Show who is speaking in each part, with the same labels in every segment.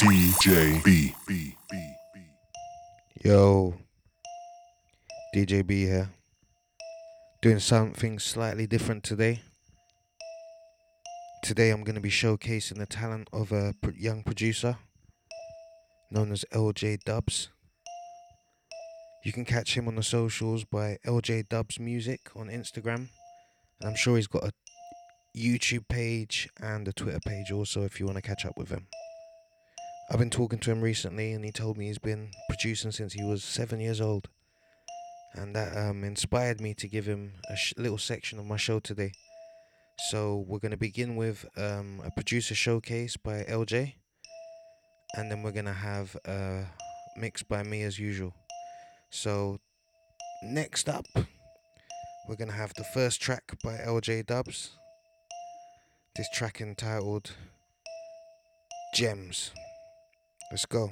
Speaker 1: DJ B.
Speaker 2: Yo, DJ B here. Doing something slightly different today. Today I'm going to be showcasing the talent of a young producer known as LJ Dubs. You can catch him on the socials by LJ Dubs Music on Instagram. I'm sure he's got a YouTube page and a Twitter page also if you want to catch up with him. I've been talking to him recently and he told me he's been producing since he was seven years old. And that um, inspired me to give him a sh- little section of my show today. So we're going to begin with um, a producer showcase by LJ. And then we're going to have a mix by me as usual. So next up, we're going to have the first track by LJ Dubs. This track entitled Gems. Let's go.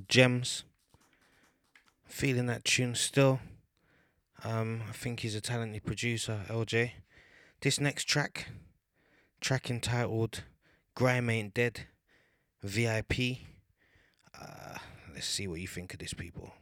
Speaker 2: Entitled Gems. Feeling that tune still. Um, I think he's a talented producer, LJ. This next track, track entitled Grime Ain't Dead, VIP. Uh, let's see what you think of this, people.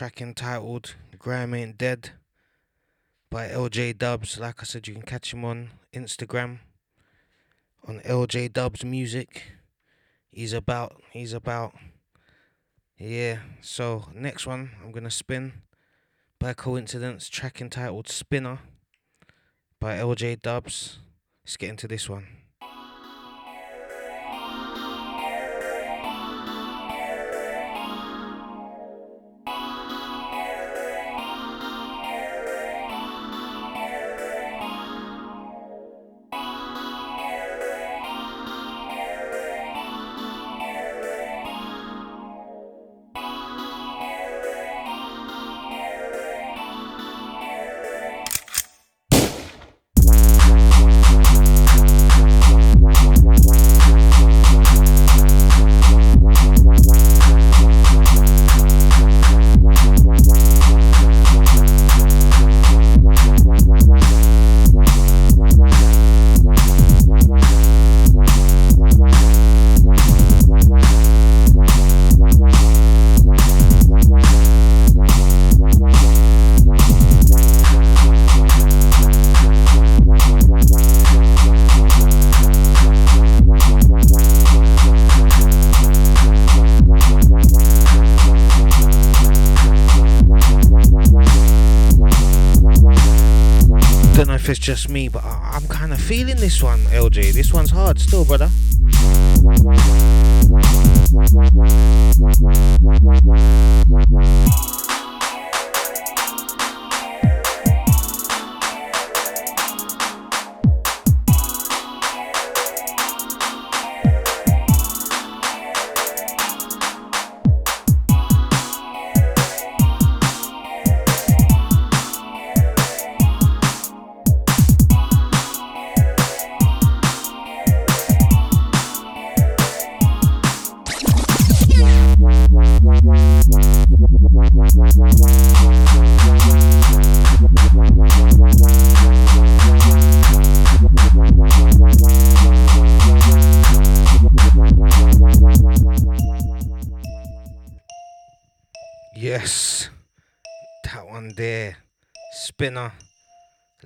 Speaker 2: Track entitled Grime Ain't Dead by LJ Dubs. Like I said, you can catch him on Instagram on LJ Dubs Music. He's about, he's about. Yeah, so next one I'm gonna spin by coincidence, track entitled Spinner by LJ Dubs. Let's get into this one.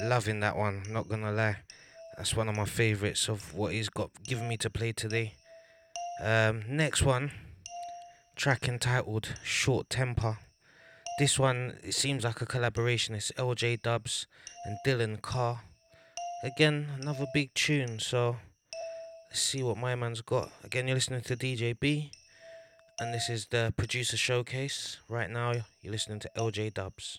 Speaker 2: Loving that one. Not gonna lie, that's one of my favorites of what he's got given me to play today. Um, next one, track entitled "Short Temper." This one it seems like a collaboration. It's LJ Dubs and Dylan Carr. Again, another big tune. So let's see what my man's got. Again, you're listening to DJ B and this is the producer showcase. Right now, you're listening to LJ Dubs.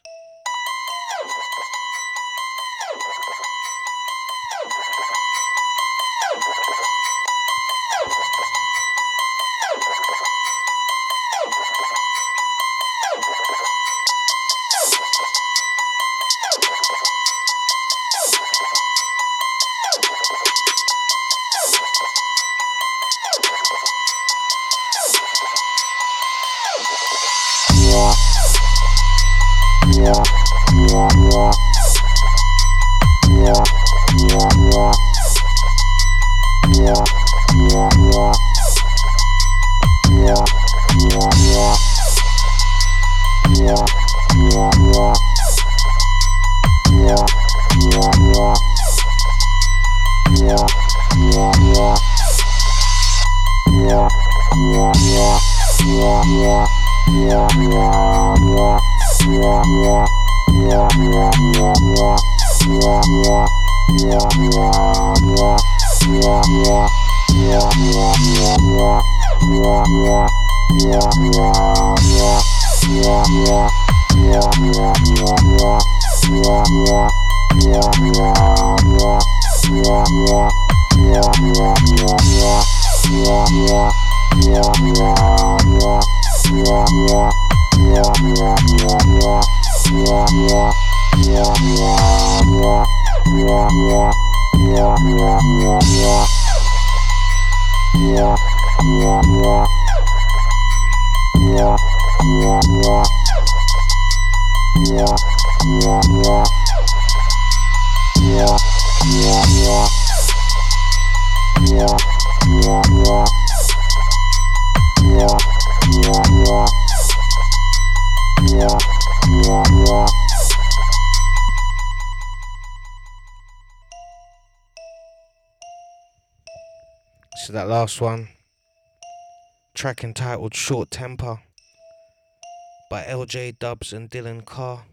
Speaker 2: LJ Dubs and Dylan Carr.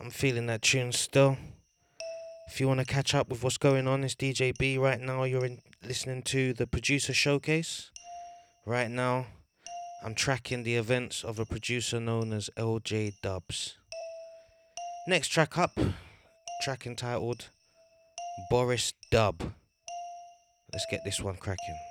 Speaker 2: I'm feeling that tune still. If you want to catch up with what's going on, it's DJ B. Right now, you're in, listening to the producer showcase. Right now, I'm tracking the events of a producer known as LJ Dubs. Next track up, track entitled Boris Dub. Let's get this one cracking.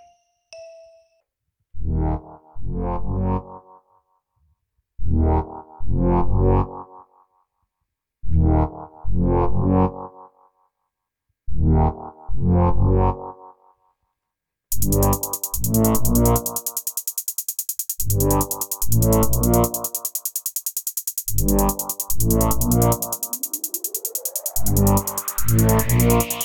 Speaker 2: Yeah.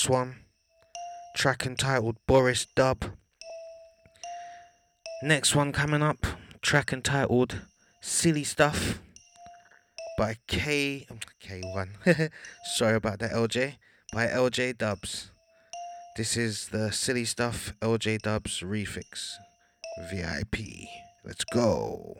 Speaker 2: Last one. Track entitled Boris Dub. Next one coming up. Track entitled Silly Stuff by K K1. Sorry about that, LJ. By LJ Dubs. This is the Silly Stuff LJ Dubs refix VIP. Let's go.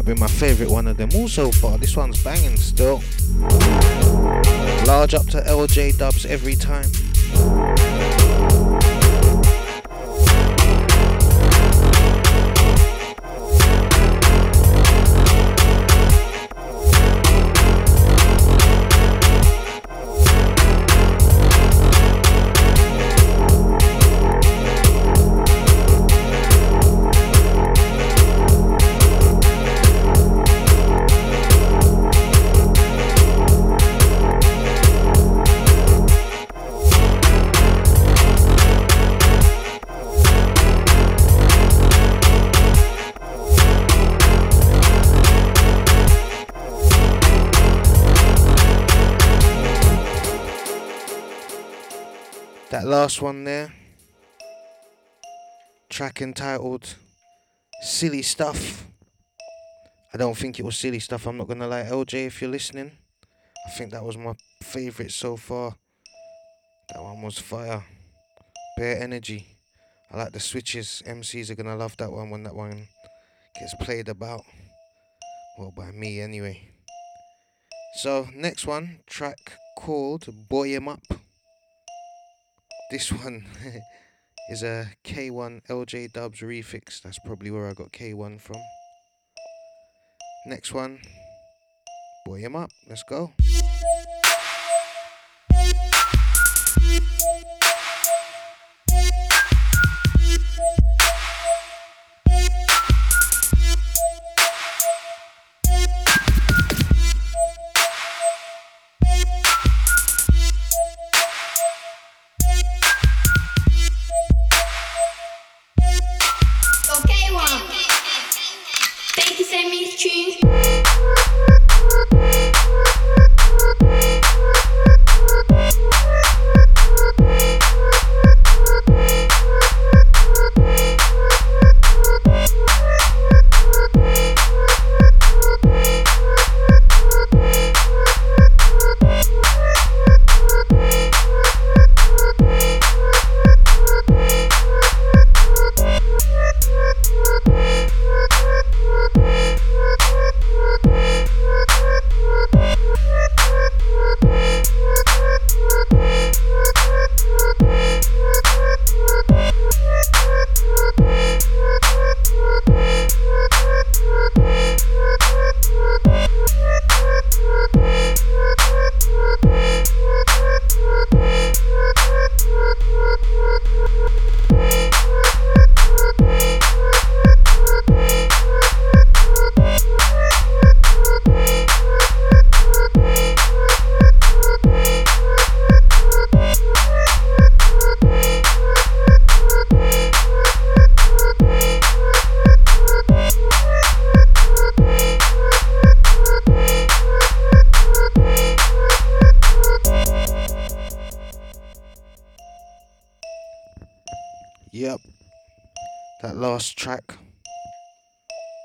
Speaker 2: Might be my favourite one of them all so far. This one's banging still. Large up to LJ dubs every time. Last one there, track entitled Silly Stuff. I don't think it was silly stuff, I'm not gonna lie. LJ, if you're listening, I think that was my favourite so far. That one was fire. Bare energy. I like the switches. MCs are gonna love that one when that one gets played about. Well, by me anyway. So, next one, track called Boy Em Up. This one is a K1 LJ Dubs refix. That's probably where I got K1 from. Next one, Boy him Up. Let's go.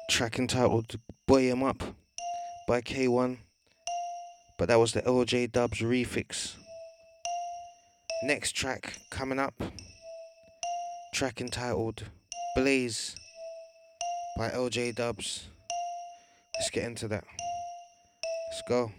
Speaker 2: Track entitled Boy Em Up by K1. But that was the LJ Dubs refix. Next track coming up, track entitled Blaze by LJ Dubs. Let's get into that. Let's go.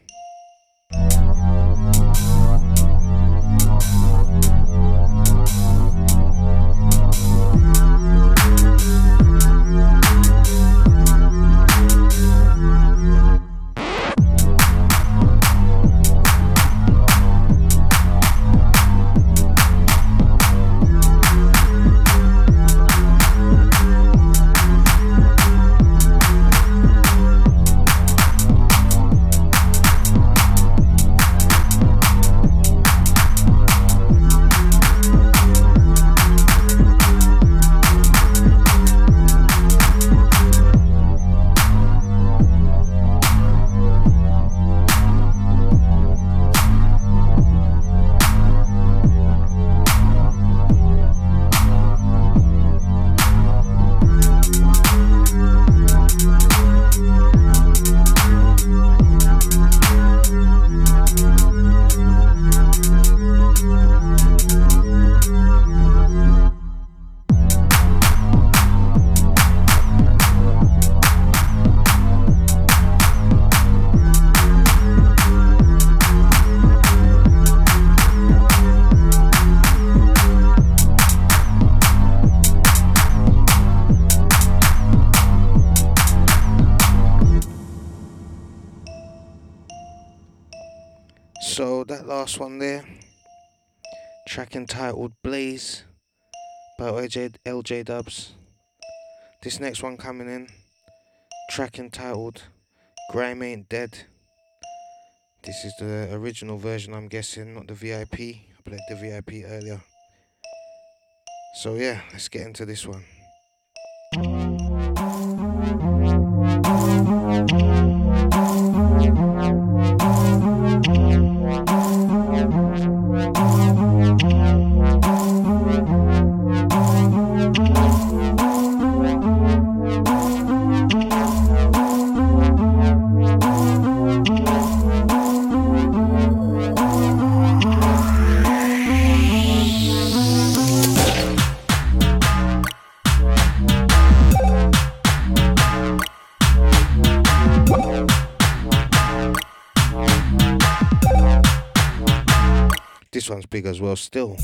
Speaker 2: LJ Dubs. This next one coming in, track entitled Grime Ain't Dead. This is the original version, I'm guessing, not the VIP. I played the VIP earlier. So yeah, let's get into this one. Big as well, still.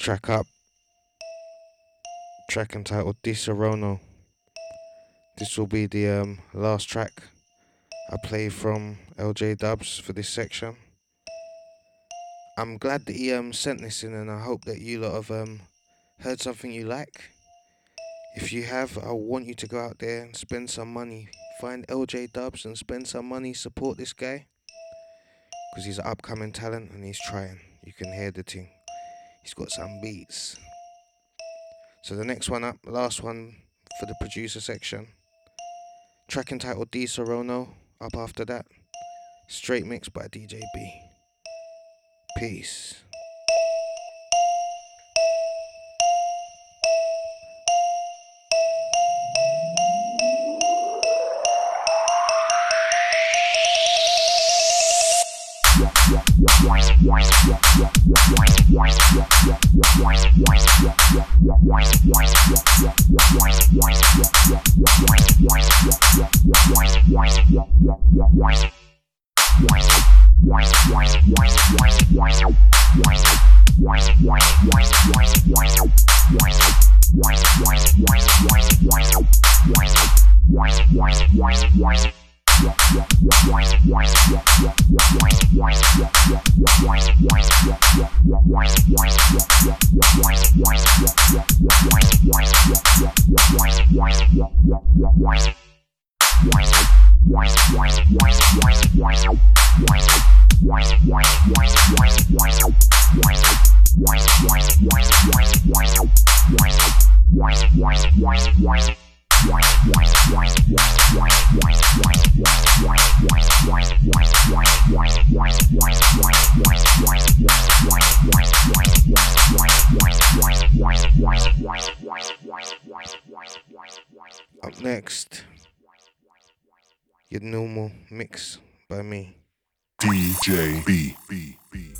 Speaker 2: Track up. Track entitled Disaronno. This will be the um, last track I play from LJ Dubs for this section. I'm glad that he um, sent this in, and I hope that you lot have um, heard something you like. If you have, I want you to go out there and spend some money. Find LJ Dubs and spend some money. Support this guy because he's an upcoming talent and he's trying. You can hear the thing. He's got some beats. So the next one up, last one for the producer section. Track entitled Disaronno. Up after that. Straight mix by DJ B. Peace. What? Up next, your normal mix by me.
Speaker 1: DJ B B B.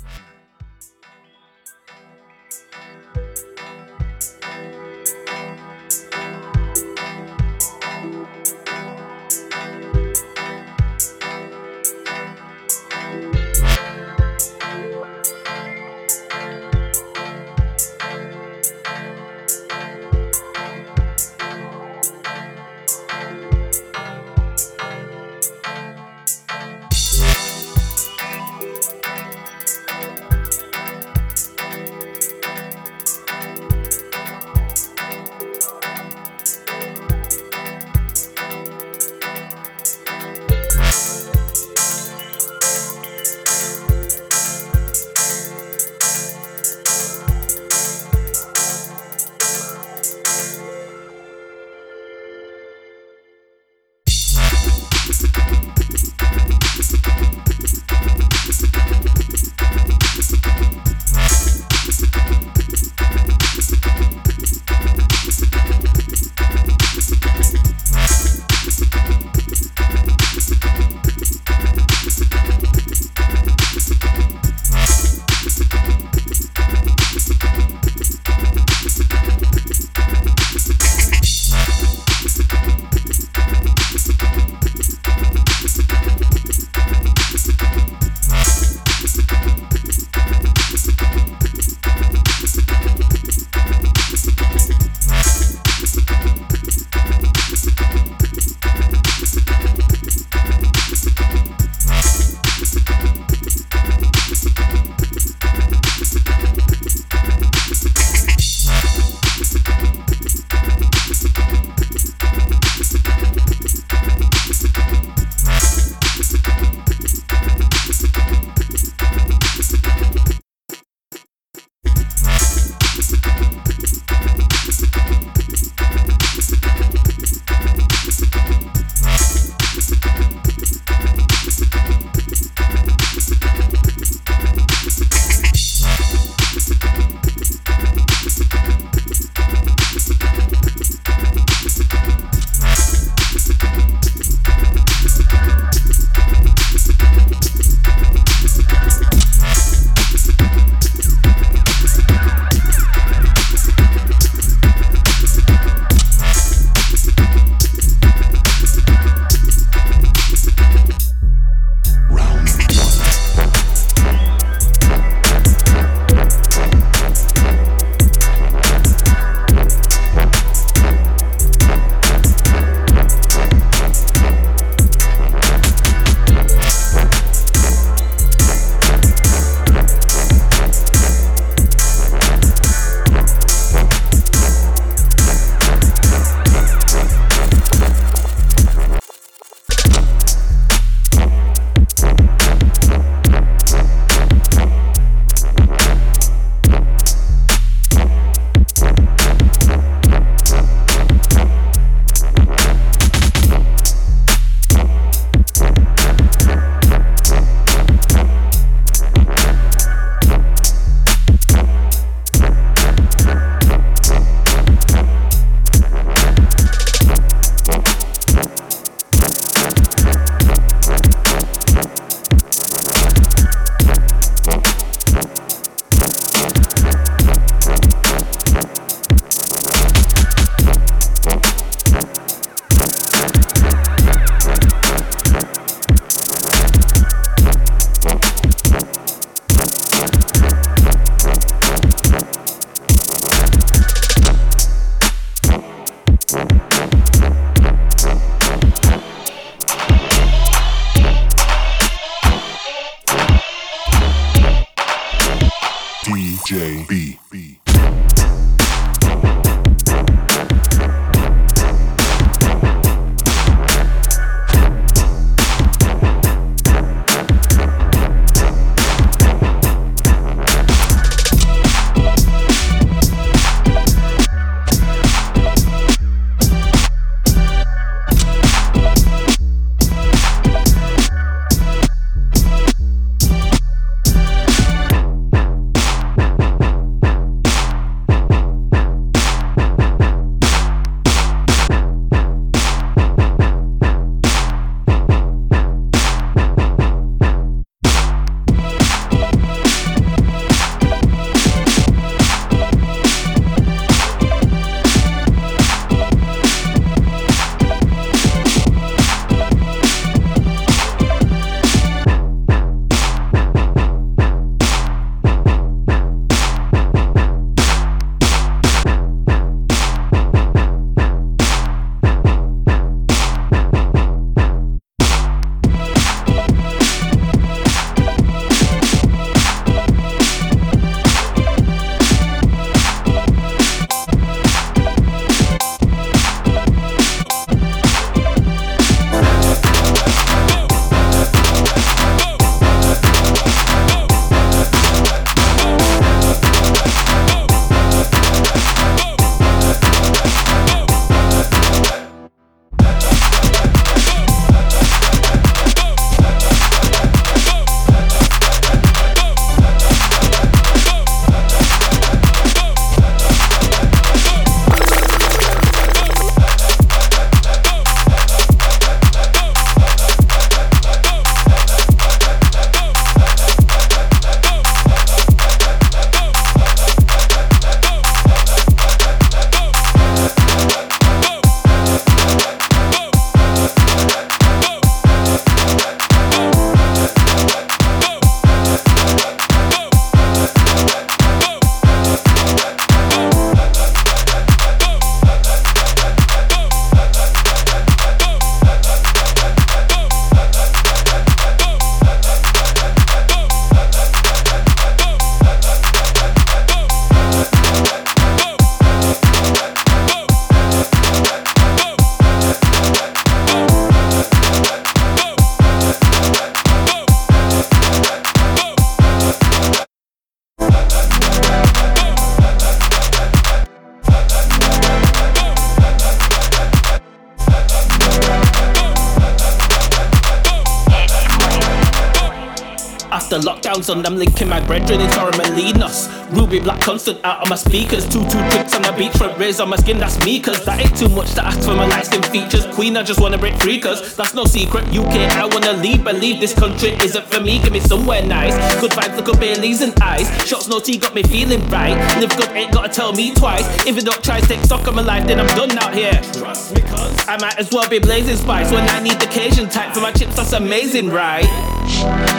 Speaker 3: I'm linking my brethren in Torremolinos. Ruby Black constant out on my speakers. Two two drinks on the beachfront, rays on my skin, that's me. Cause that ain't too much to ask for my light skin features. Queen, I just wanna break free, cause that's no secret. UK, I wanna leave, believe this country isn't for me. Give me somewhere nice. Good vibes, look up Bailey's and eyes. Shots, no tea, got me feeling right. Live good, ain't gotta tell me twice. If you don't try to take stock of my life, then I'm done out here. Trust me, cause I might as well be blazing spice when I need the Cajun Type for my chips, that's amazing, right?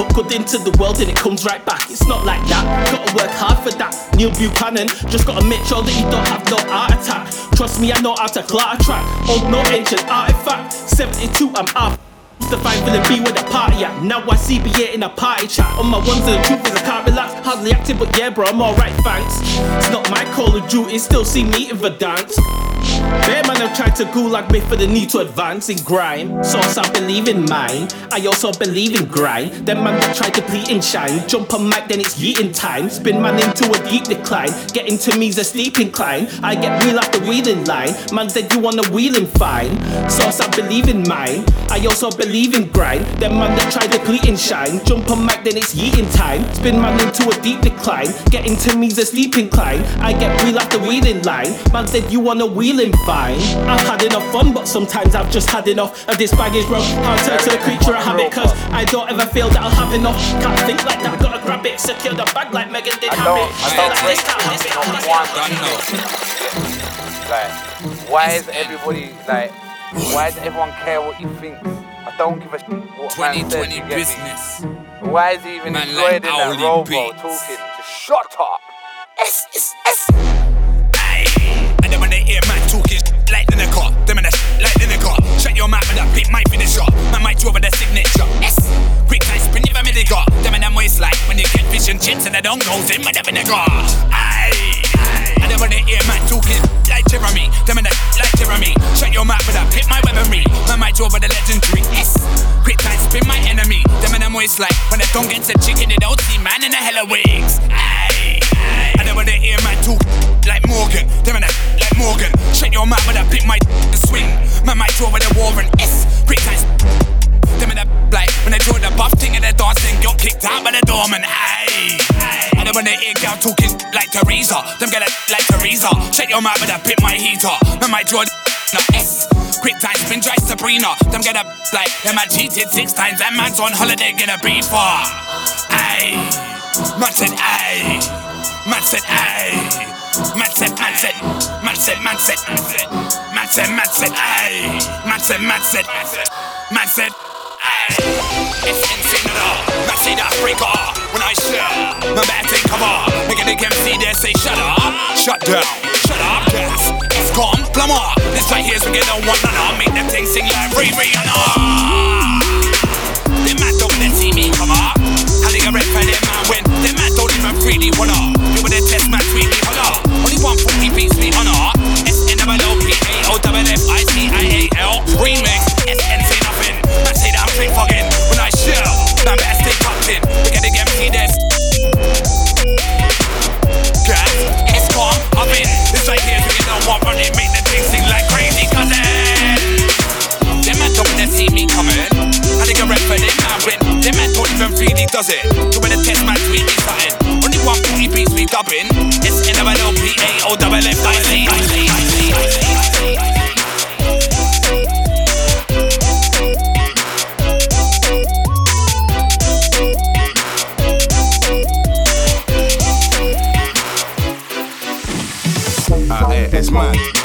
Speaker 3: Put good into the world and it comes right back. It's not like that. Gotta work hard for that. Neil Buchanan, just gotta make sure that you don't have no heart attack. Trust me, I know how to a track. Old, no ancient artifact. 72, I'm up. The fine feeling B with the party at. Now I see BA in a party chat. On my ones and the truth is I can't relax. Hardly active, but yeah, bro, I'm alright, thanks. It's not my call of duty, still see me in the dance. Bear have tried to gulag me for the need to advance in grime. Source I believe in mine. I also believe in grind. Them man that try to pleat and shine. Jump on mic, then it's yeeting time. Spin man into a deep decline. Getting to me's a steep incline. I get wheel after wheeling line. Man said you wanna wheeling fine. Source I believe in mine. I also believe in grind. Them man that try to pleat and shine. Jump on mic, then it's yeeting time. Spin man into a deep decline. Getting to me's a steep incline. I get wheel after wheeling line. Man said you wanna wheeling fine. I've had enough fun, but sometimes I've just had enough of this baggage, bro. I'll turn to a creature of habit, cause I don't ever feel that I'll have enough. Can't think like that, gotta grab it, secure the bag like Megan did
Speaker 4: I
Speaker 3: have
Speaker 4: don't,
Speaker 3: it.
Speaker 4: I don't
Speaker 3: like
Speaker 4: break
Speaker 3: this
Speaker 4: this
Speaker 3: happen.
Speaker 4: not one. Like, why is everybody like? Why does everyone care what you think? I don't give a shit what man says.
Speaker 5: 2020
Speaker 4: You get me?
Speaker 5: business.
Speaker 4: Why is he even
Speaker 5: Man
Speaker 4: employed
Speaker 5: like
Speaker 4: in that
Speaker 5: Owly
Speaker 4: role, bro?
Speaker 5: Beats.
Speaker 4: Talking, just shut up. S S S.
Speaker 5: Aye. And then when they hear man talking sh- like in the car, them in the sh- like in the car. Shut your mouth with that bit might finish up. Man might draw with the signature. Yes. Quick guys, spin your family got. Them in them waist like when you get fish and chips and the don't goes in with the vinegar. Aye. And when they hear man talking like Jeremy, them in the like Jeremy. Shut your mouth with a pit my weaponry. Might draw over the legendary. Yes. Quick time spin my enemy. Them in them waist like when they don't get the chicken, they don't see man in the hella wigs. Aye. And then when they hear man talk like Morgan, them in the like Morgan. Shut your mouth with a pit my swing. Man might draw over the war and S. Quick time. Them in the like when they draw the buff thing and they dancing, got kicked out by the doorman. Aye. And then when they hear girl talking like Teresa, them get like Teresa. Shut your mouth with a pit my heater. Man draw the no S. Quick time spin dry Sabrina. Them get a like them man cheated six times. That man's on holiday gonna be far. Aye. Man said aye. Man said aye. Man said, man said, man said, man said, man said, man said, aye. Man said, man said, man said, aye. It's insane all. Man Africa when I share. My man take cover. Make a nigga MC there say shut up, shut down, shut up, gas. It's gone, plumber. This right here's we get on one another. Make them thing sing like Ray Rihanna. Them man don't wanna see me come up. How they get red for them man win? Them man don't even freely wanna. You wanna test man tweet me holla. Only one forty beats me honor. S N double O P A O double F I C I A L remix. S N say nothing. Man say that I'm straight fucking. When I shell, man better stay tucked in. We get on running. Make the thing sing like crazy cousin. Them man don't wanna see me coming. I think I rap for them man win. Them man don't even does it. You better test my tweet me something. Only one forty beats we dubbing.
Speaker 6: It's S N mine.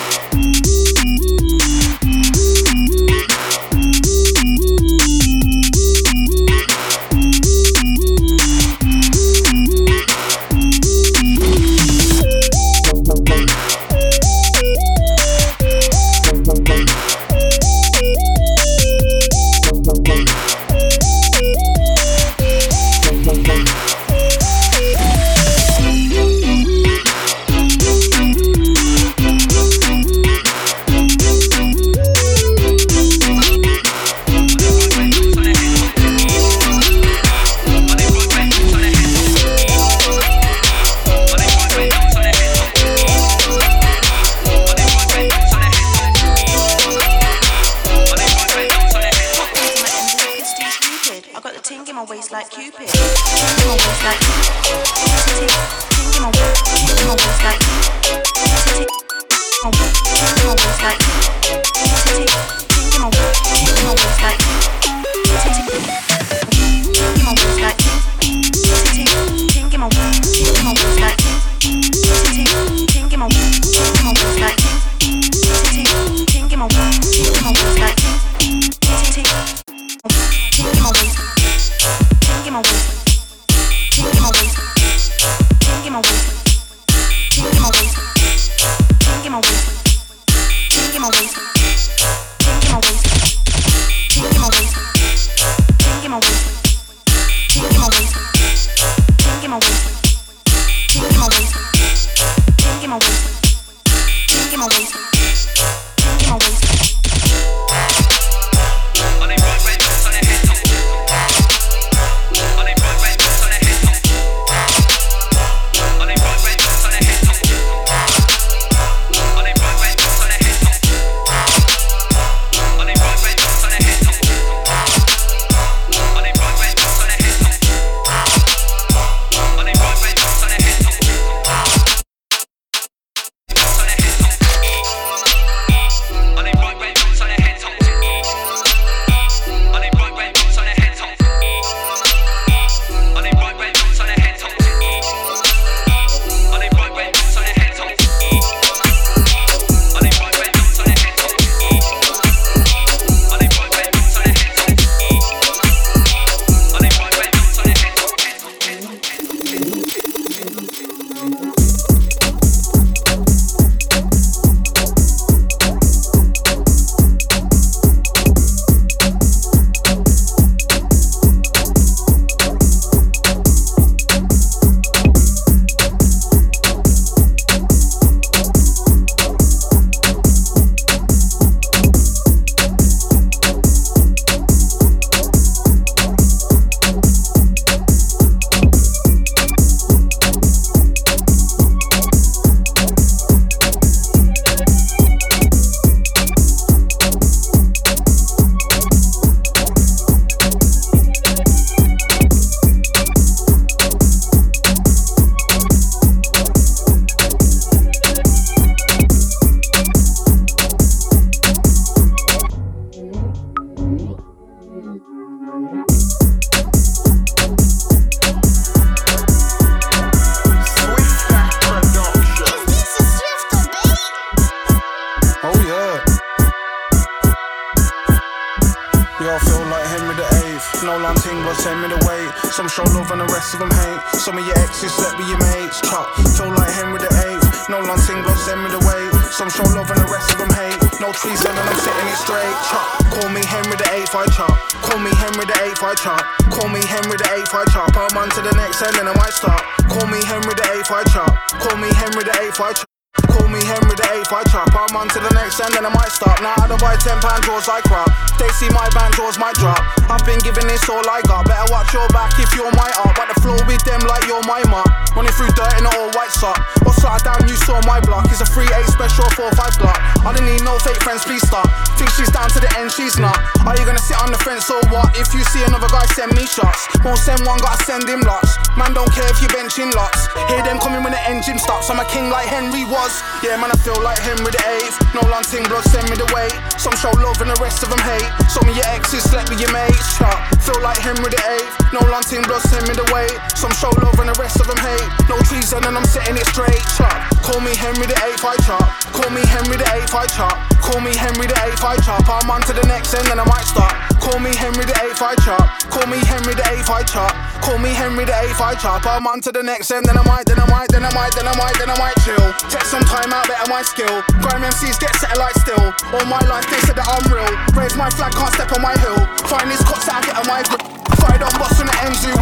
Speaker 6: Henry the eighth I chop. Call me Henry the eighth I chop. I'm on to the next end, then I might, then I might, then I might, then I might, then I might chill. Take some time out, better my skill. Grime MCs get satellite still. All my life they said that I'm real. Raise my flag, can't step on my hill. Find these cops that I get on my grip. Fired on boss on the MZ.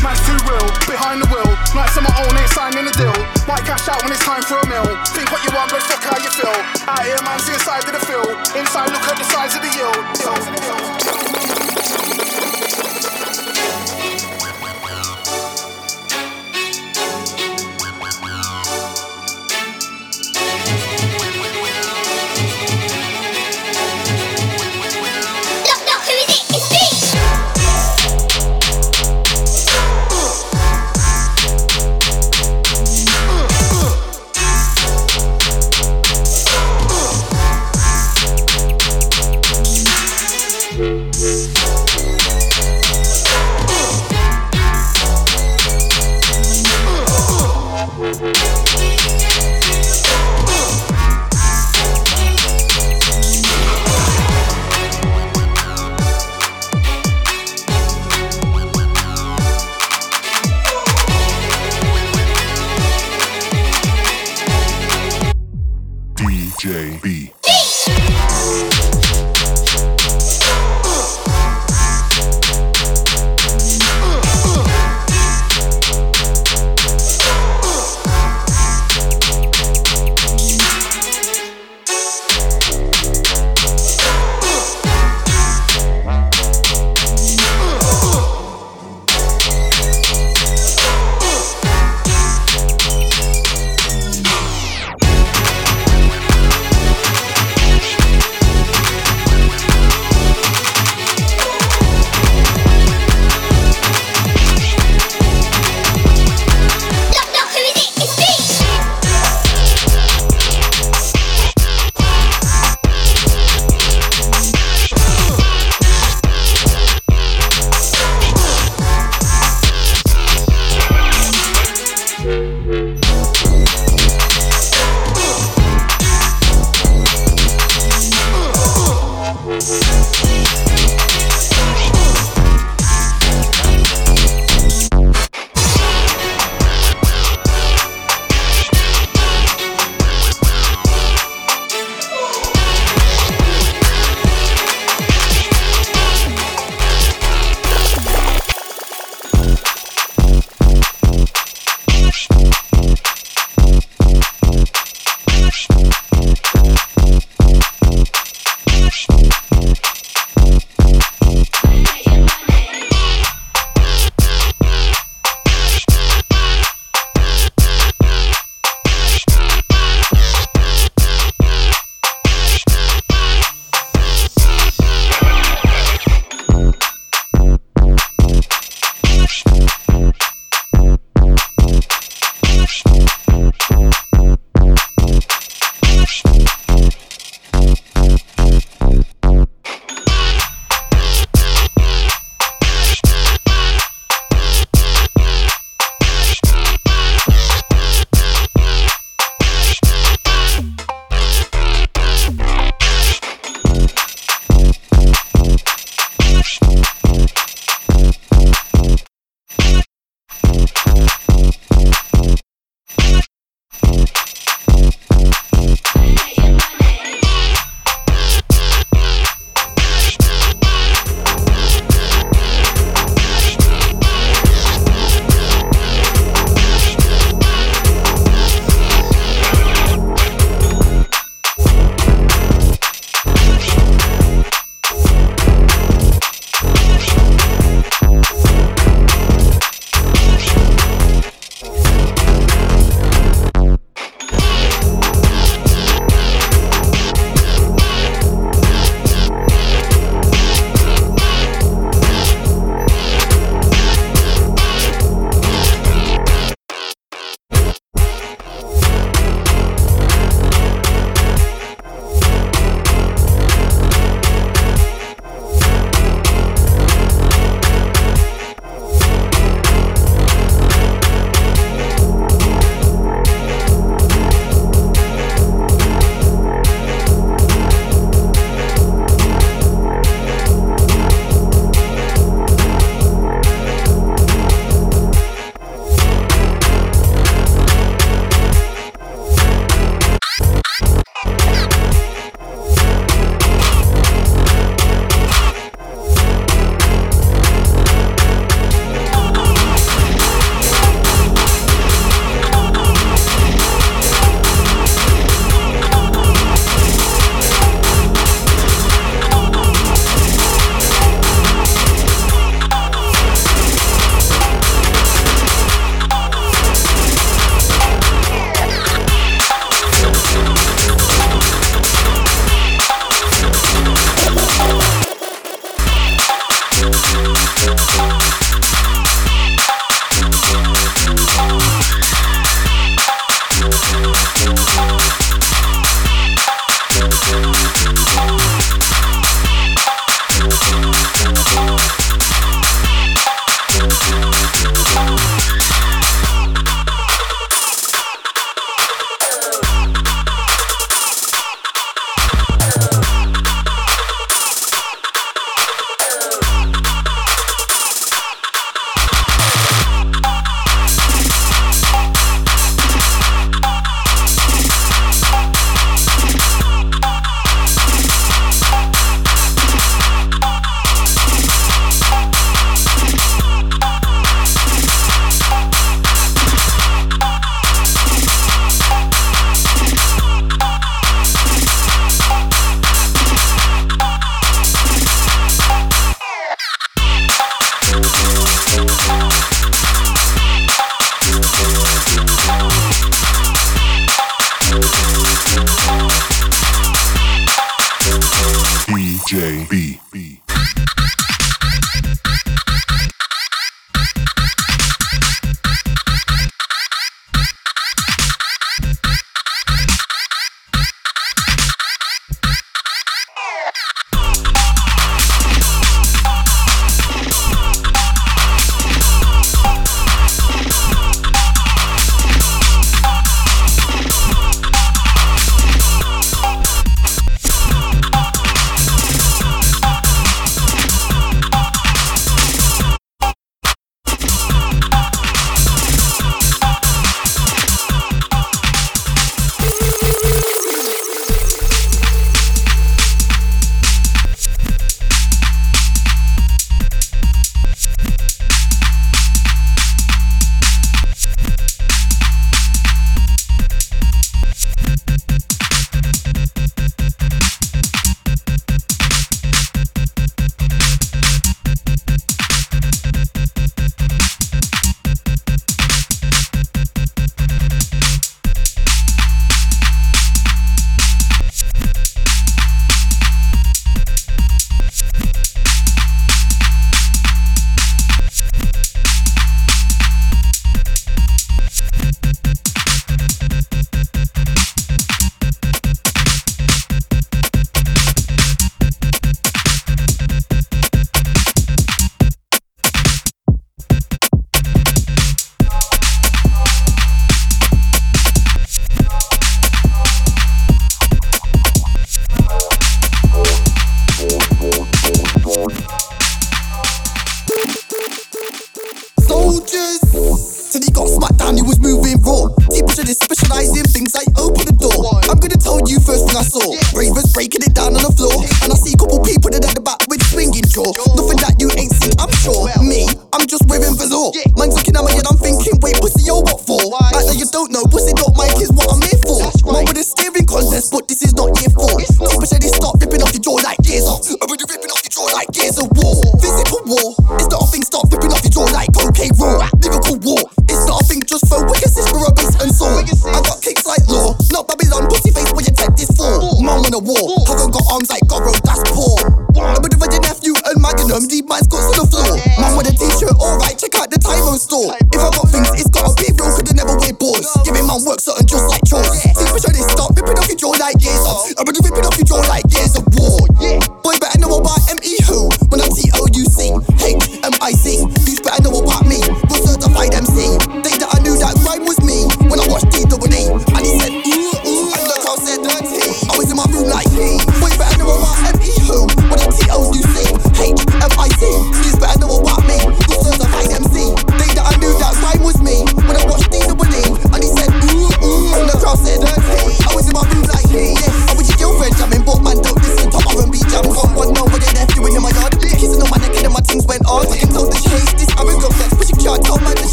Speaker 6: Man's too real, behind the wheel. Nights on my own, ain't signing a deal. Might cash out when it's time for a meal. Think what you want, but fuck how you feel. Out here, man's inside of the field. Inside, look at the size of the yield. Size of the yield.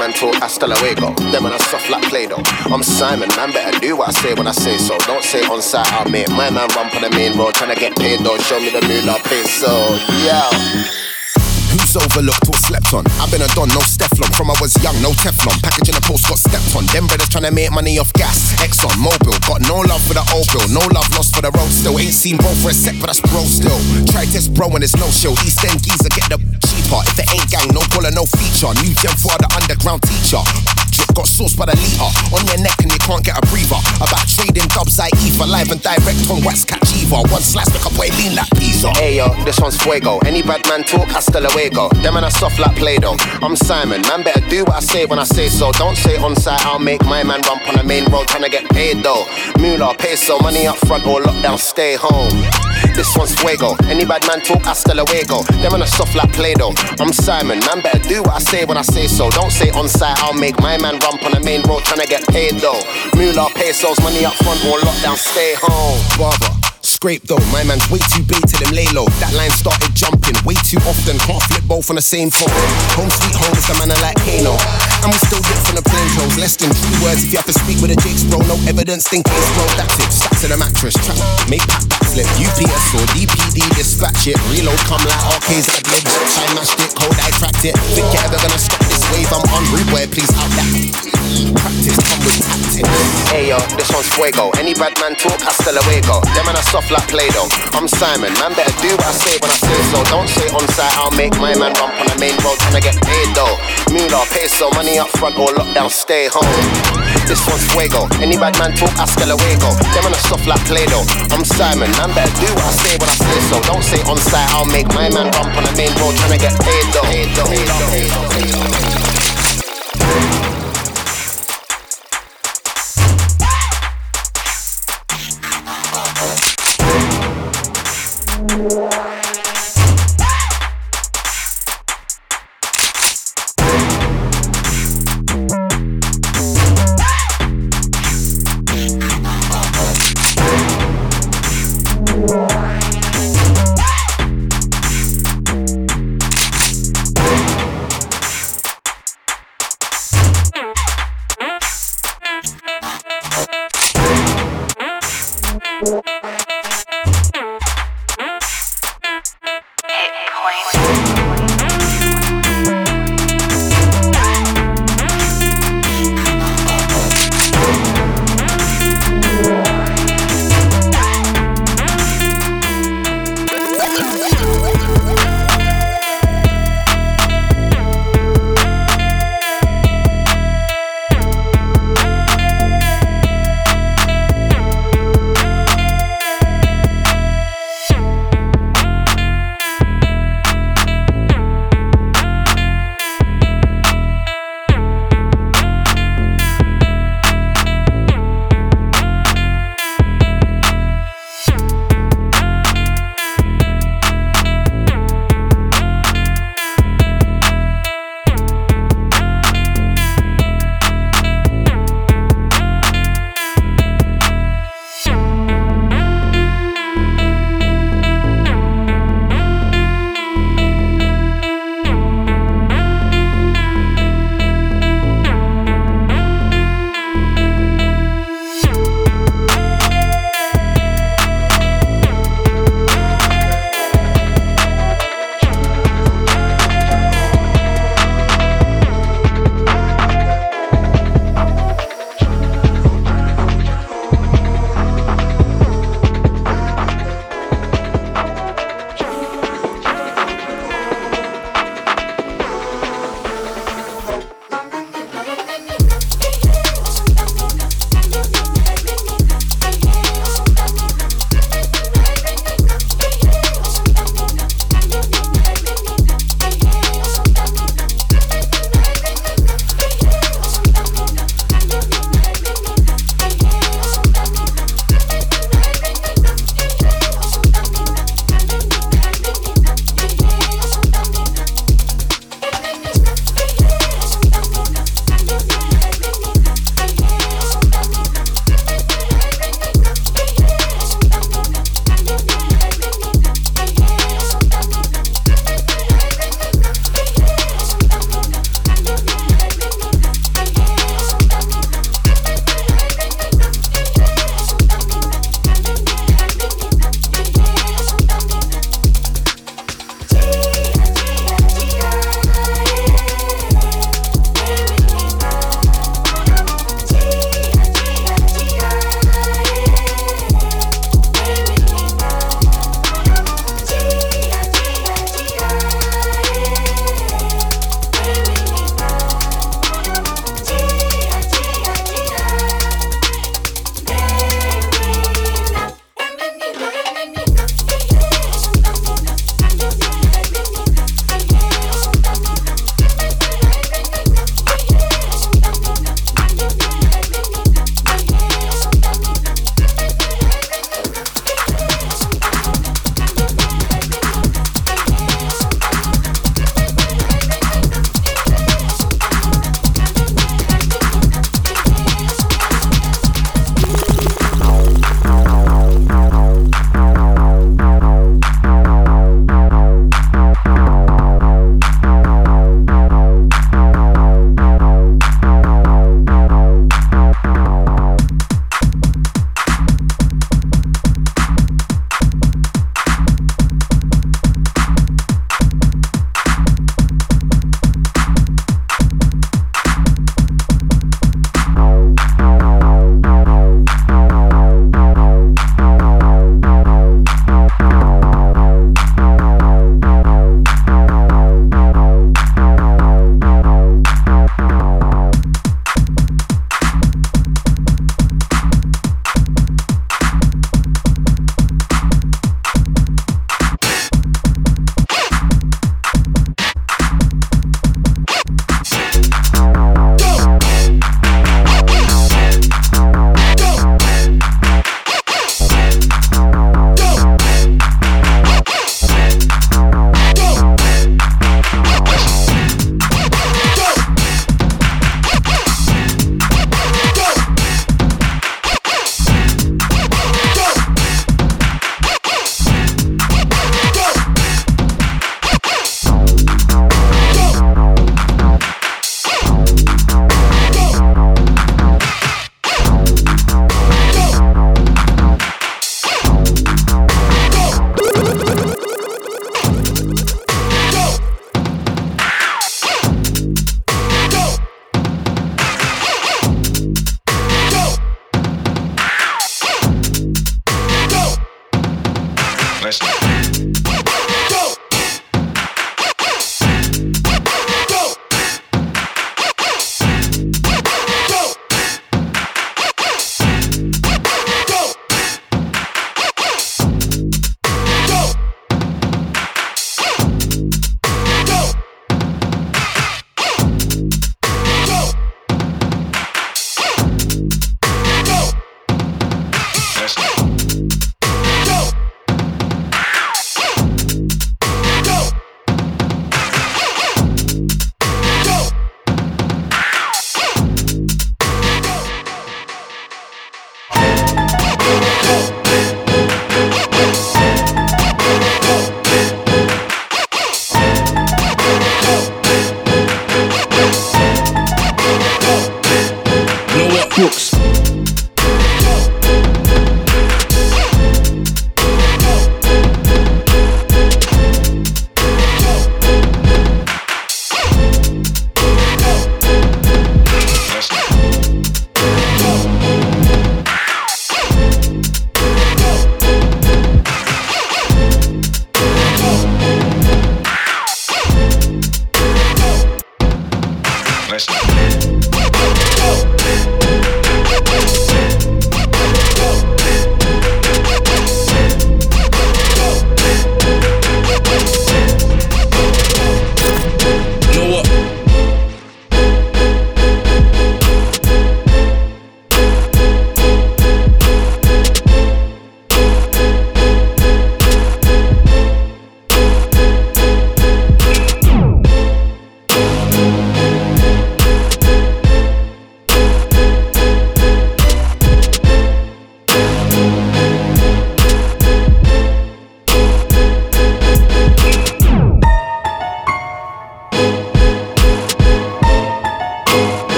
Speaker 7: Man
Speaker 8: talk hasta luego. Them and I soft like Play-Doh. I'm Simon, man better do what I say when I say so. Don't say on site, I'll make my man run for the main road trying to get paid. Don't show me the I'll pay so. Yeah.
Speaker 9: Who's overlooked or slept on? I've been a don, no Stefflon. From I was young, no Teflon. Packaging a post got stepped on. Them brothers trying to make money off gas. Exxon, Mobil. Got no love for the old bill. No love lost for the road still. Ain't seen bro for a sec, but that's bro still. Try test bro when it's no show. East End geezer get the If it ain't gang, no caller, no feature. New gen for the underground teacher. Drip got sauce by the liter. On your neck and you can't get a breather. About trading dubs like Eva. Live and direct on Wax Catch. One slice, make a boy lean like pizza.
Speaker 8: Hey yo, this one's fuego. Any bad man talk, hasta luego. Them and I soft like Play-Doh. I'm Simon, man better do what I say when I say so. Don't say on site, I'll make my man rump on the main road trying to get paid though. Moolah, peso, money up front or lockdown, stay home. This one's fuego. Any bad man talk, I still hasta luego. Them and a soft like Play-Doh. I'm Simon, man better do what I say when I say so. Don't say on site, I'll make my man rump on the main road trying to get paid though. Moolah, pesos, money up front or lockdown, stay home.
Speaker 9: Barber. Scrape though, my man's way too bait to them lay low. That line started jumping way too often. Can't flip both on the same phone. Home sweet home is the man I like Kano. And we still dip from the plain clothes. Less than three words if you have to speak with a Jakes bro. No evidence, think it's bro. That's it. Stacks in the mattress. Trap. Make back flip. UPS or DPD dispatch it. Reload come like arcades at libs. I mashed it, cold I cracked it. Think you're ever gonna stop this wave? I'm on rude boy, please out that. Practice come with.
Speaker 8: Hey yo, this one's fuego. Any bad man talk, hasta luego. Them and I soft like Play-Doh. I'm Simon, man better do what I say when I say so. Don't say on site, I'll make my man rump on the main road trying to get paid though. Moolah, peso, money up front or lockdown, stay home. This one's fuego. Any bad man talk, hasta luego. Them and I soft like Play-Doh. I'm Simon, man better do what I say when I say so. Don't say on site, I'll make my man rump on the main road trying to get paid though. Paid though. Paid though. Paid though. Paid though.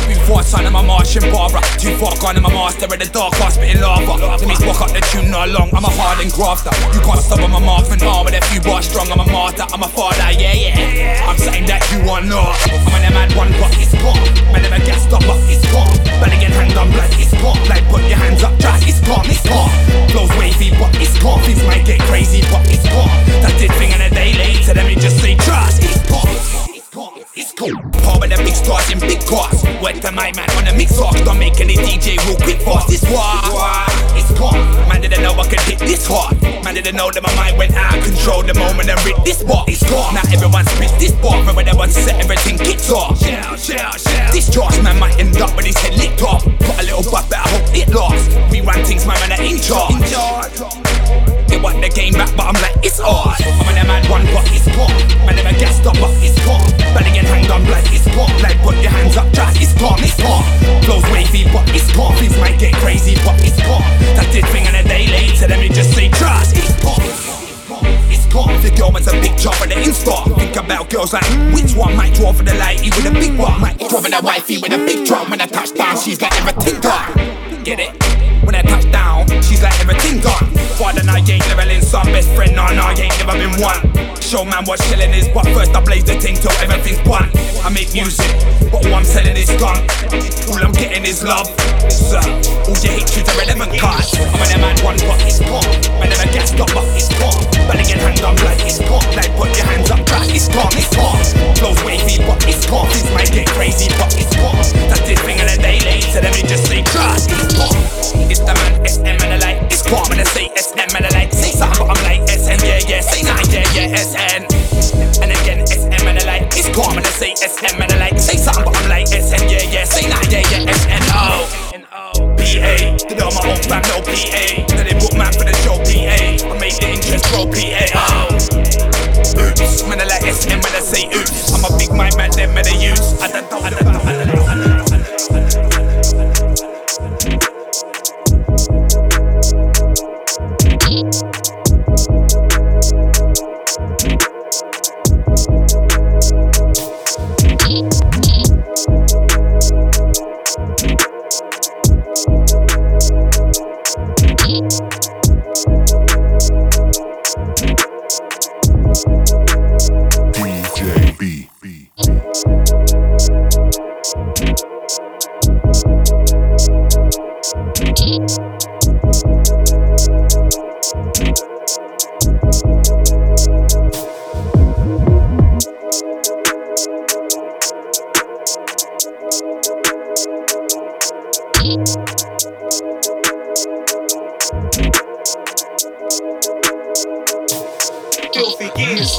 Speaker 5: Spar up before son of my Martian barber. Too far gone, I'm a master in the dark, heart spitting lava. Let me walk up the tune not long. I'm a hardened grafter. You can't stop, I'm a Marvin arm with a few bars strong. I'm a martyr, I'm a father, yeah, yeah. I'm saying that you are not. I'm an man one, but it's gone. Man, I'm a gas stopper, it's gone. Better get hand on blood, it's gone. Like put your hands up, just it's gone, it's gone. Flows wavy, but it's gone. Things might get crazy, but it's gone. That did thing in a day later, let me just say trust, it's gone. It's cool. Power the big stars in big cars. Wet to my man on the mix off. Don't make any DJ real quick fast. This war. It's gone. Man didn't know I could hit this hard. Man didn't know that my mind went out of control the moment I ripped this bar. It's gone. Now everyone spits this bar. Remember that one set everything kicks off. Shell, shell, shell. This Josh man might end up with his head licked off. Put a little butt, but I hope it lasts. We run things, my man in charge. In charge. They want the game back, but I'm like, it's ours. I'm in a man one, but it's gone. Man, never gassed up, but it's gone. Belly get hanged on, like it's. Like, put your hands up, just it's gone, it's. Flows wavy, but it's. Things might get crazy, but it's. That did thing in a day later, let me just say, trust, it's gone. It's. If your girl wants a big job on the Insta, think about girls like which one might draw for the lighty with a big one. Might draw for the wifey with a big drum. When I touch down, she's got everything done. Get it? When I touch down, she's like everything gone. Father, I ain't never in some best friend, no, no, I ain't never been one. Show man what chillin' is, but first I blaze the thing till everything's one. I make music, but all I'm selling is gun. All I'm getting is love. So, all your hatreds are relevant cards. I'm in a man one, but it's gone. Man, never gassed up, but it's gone. Belly get hanged on, like it's gone. Like put your hands up, right, it's gone, it's wavy, but it's gone. Things might get crazy, but it's gone. That's this thing in a day later, let me just say trust, it's gone. It's the man, SM and the light. It's calm and I say SM and the light. Say something, but I'm like SM, yeah, yeah. Say nothing, yeah, yeah, SN. And again, SM and the light. It's calm and I say SM and the light. Say something, but I'm like SM, yeah, yeah. Say nothing, yeah, yeah. PA, did all my own fam, no PA. Then they book man for the show PA. I made the interest grow PA. Oh. Oops, man, I like SM when I say oops. I'm a big mind man, them man, I use. I don't know, I don't know, I don't know, I
Speaker 10: thank years.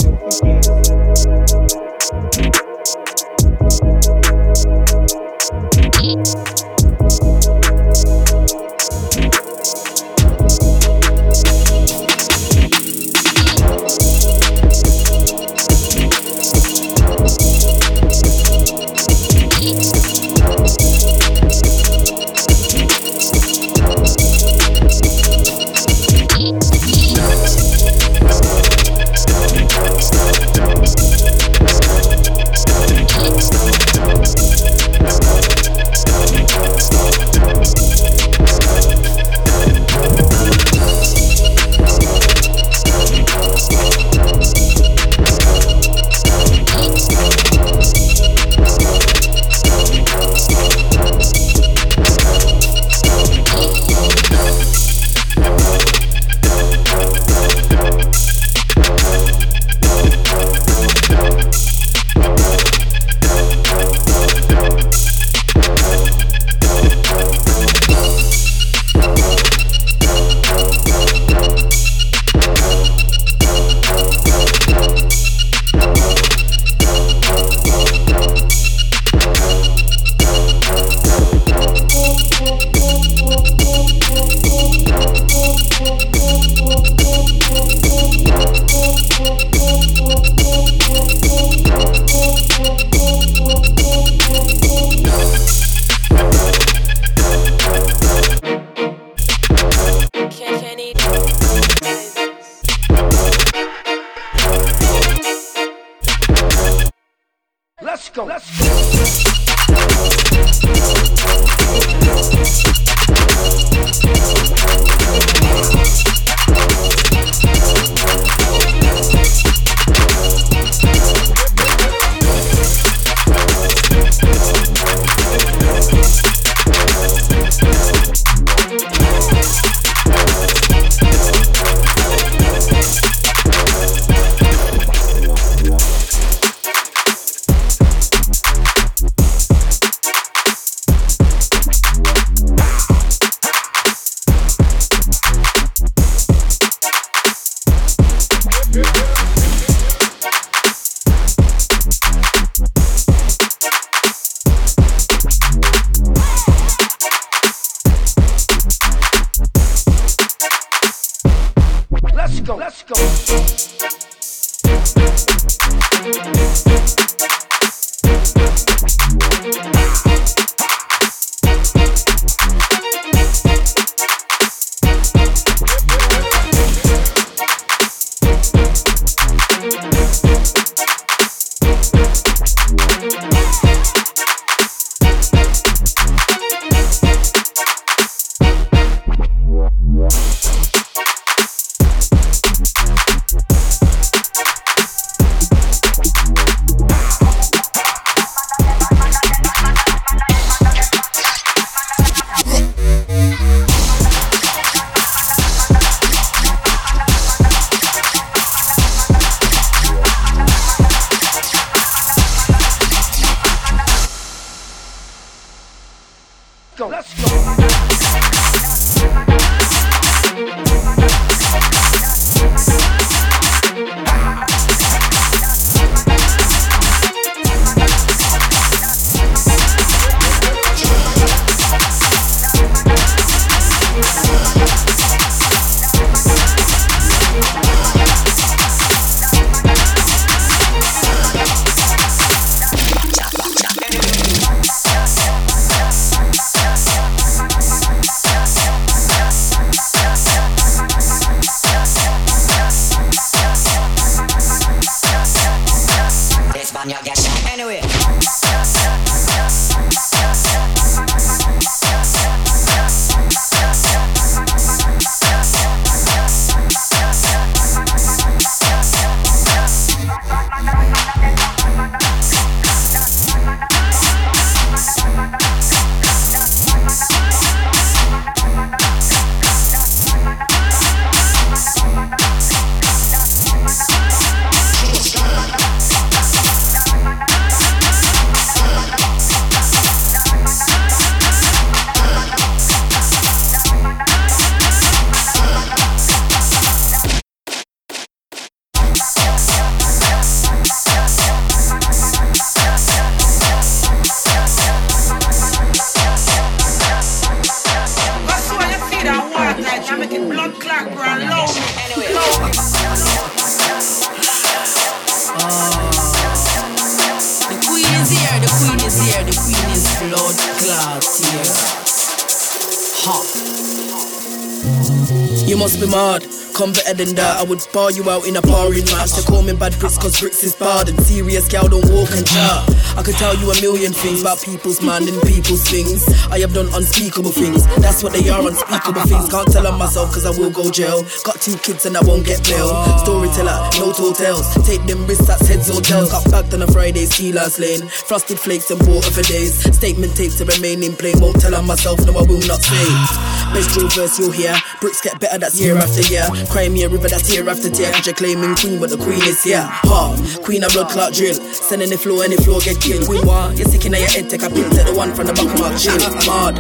Speaker 10: Than that. I would bar you out in a barring match. They call me bad bricks cause bricks is barred and serious gal don't walk and chat. I could tell you a million things about people's mind and people's things. I have done unspeakable things. That's what they are, unspeakable things. Can't tell on myself cause I will go jail. Got two kids and I won't get bail. Storyteller, no tales. Take them risks, that's heads or tails. Got backed on a Friday, see last lane. Frosted flakes and water for days. Statement tapes to remain in play. Won't tell on myself, no I will not say. Best drill verse you'll hear. Bricks get better, that's year after year. Cry me a river, that's tear after tear. Cause you're claiming queen, but the queen is here. Ha, queen of blood clot drill. Sending the flow, any flow get killed. Queen war, you're sick in your head, take a pin to the one from the back of my chin. Mad,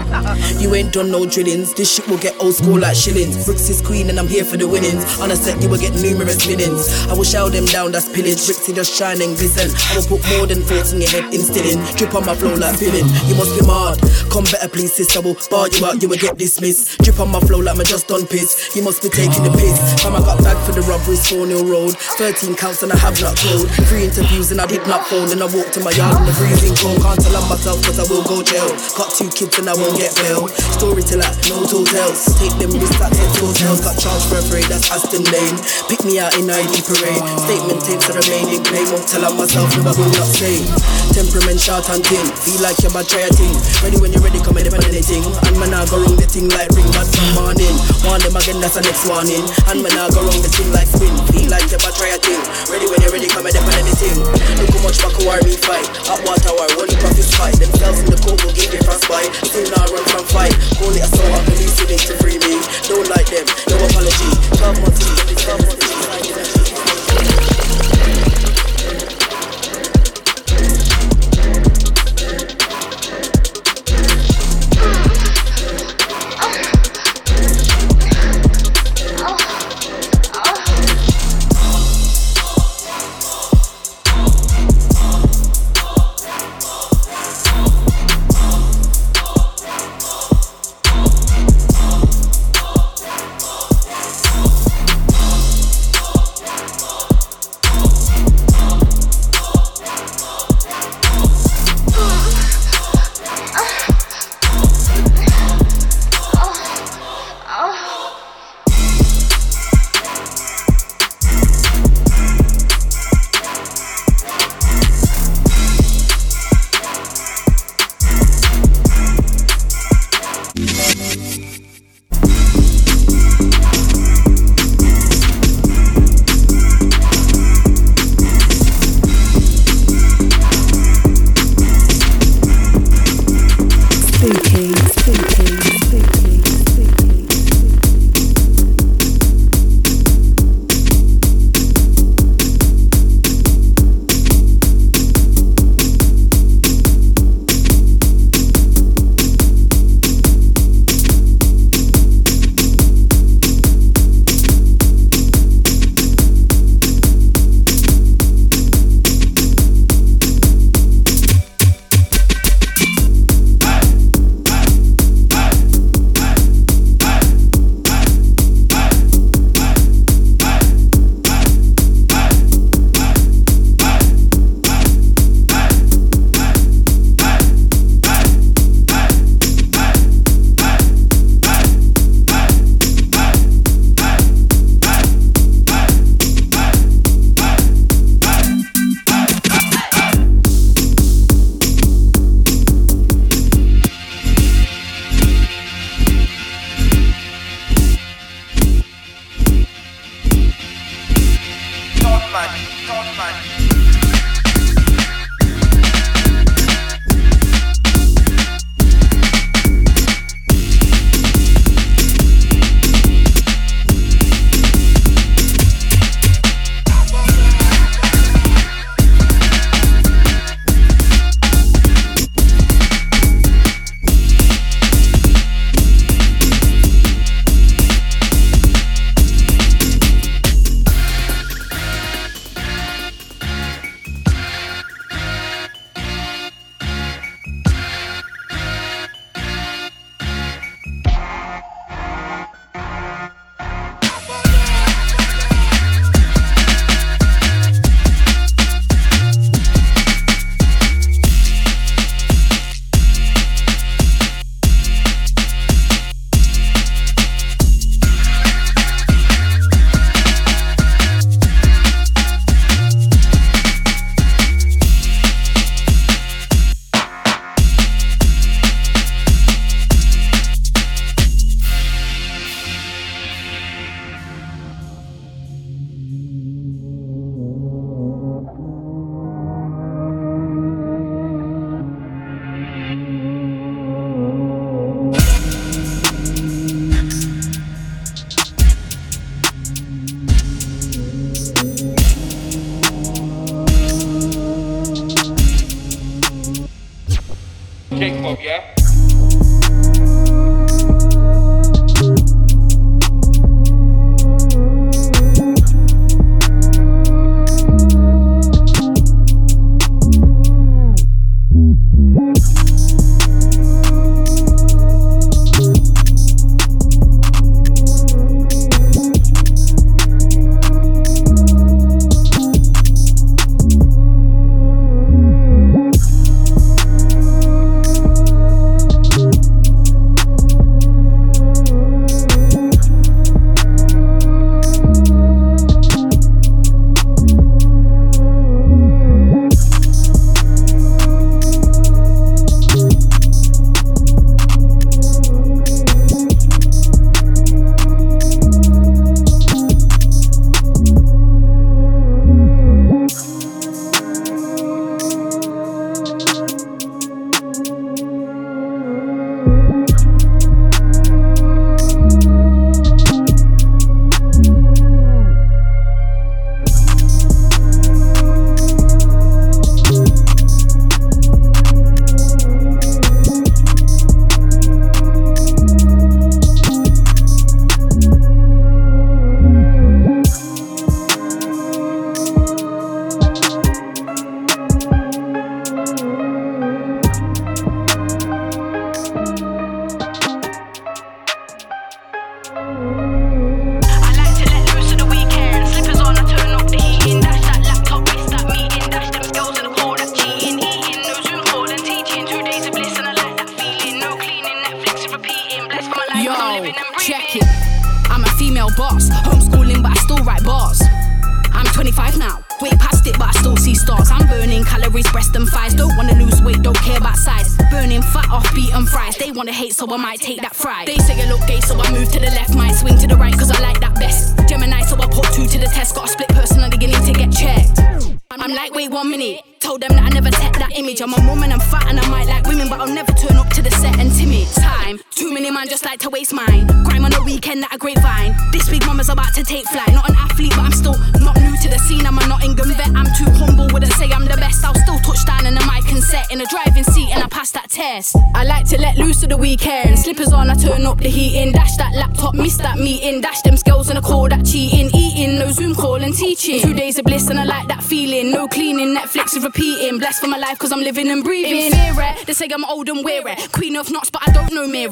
Speaker 10: you ain't done no drillings. This shit will get old school like shillings. Bricks is queen, and I'm here for the winnings. On a set, you will get numerous winnings. I will shout them down, that's pillage. Bricks just shine and glisten. I will put more than thoughts in your head, instilling. Drip on my flow like filling. You must be mad. Come better, please, sis. I will bar you out, you will get dismissed. Drip on my flow like my just done piss. You must be taking the piss. Fam, I got back for the robberies, 4 New Road. 13 counts and I have not told. Three interviews and I did not phone. And I walked to my yard in the freezing cold. Can't tell on myself cause I will go jail. Got two kids and I won't get bail. story Storyteller, no tales. Take them risks that take hotels. Got charged for a parade, that's Aston Lane. Pick me out in ID parade. Statement tapes are remaining play. Won't tell on myself, no I will not say. Temperament, shout and tin. Feel like you're my try a. Ready when you're ready, come on anything. And man, I go wrong the thing like ring, but from morning. Warn them again, that's the next warning. And man, I go wrong the thing like spin. Feel like my try a thing. Ready when you're ready, come in on anything. Look how much back war me fight. Hot water war, only profits fight. Themselves in the cold will give you frostbite. Still not run from fight. Call it a soul, releasing it to free me. Don't like them, no apology. 12 months, 12 months,
Speaker 11: for my life, cause I'm living and breathing.
Speaker 12: In? They say I'm old and weary. Queen of knots, but I don't know me.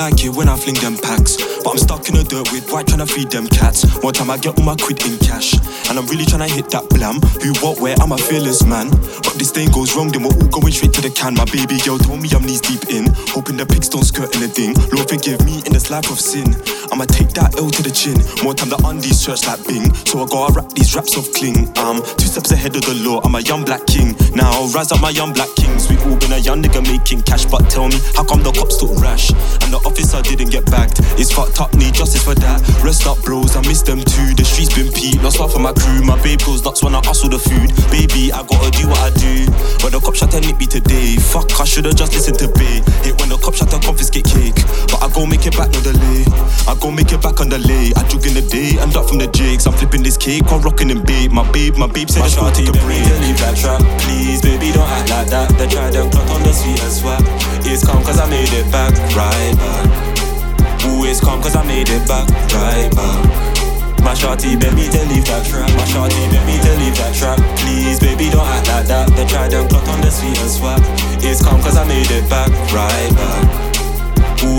Speaker 12: Like
Speaker 13: it
Speaker 14: when I fling them packs. But I'm stuck in the dirt with white trying to feed them cats. One time I get all my quid in cash. And I'm really trying to hit that blam. Who, what, where, I'm a fearless man. But this thing goes wrong, then we're all going straight to the can. My baby girl told me I'm knees deep in. Hoping the pigs don't skirt anything. Lord forgive me in this life of sin. I'ma take that L to the chin. More time the undies search like Bing. So I gotta rap these raps of cling. I'm two steps ahead of the law. I'm a young black king. Now rise up my young black kings. We all been a young nigga making cash, but tell me, how come the cops took rash? And the officer didn't get bagged. It's fucked up, need justice for that. Rest up, bros, I miss them too. The streets been peak, lost half of my crew. My babe goes nuts when I hustle the food. Baby, I gotta do what I do. But the cop shot nick me today. Fuck, I should've just listened to Bay. Hit when the cop shot confiscate cake. But I go make it back, no delay. I go make it back on the lay. I jug in the day and up from the jigs. I'm flipping this cake, I'm rocking and babe. My babe, my babe said
Speaker 13: My
Speaker 14: to
Speaker 13: beg me
Speaker 14: break.
Speaker 13: leave that trap. Please, baby, don't act like that. They tried to clot on the sweetest swap. It's calm cause I made it back, right back. It's calm cause I made it back, right back. My shorty beg me to leave that trap. My shorty beg me to leave that trap. Please, baby, don't act like that. They tried to clot on the sweetest swap. It's calm cause I made it back, right back.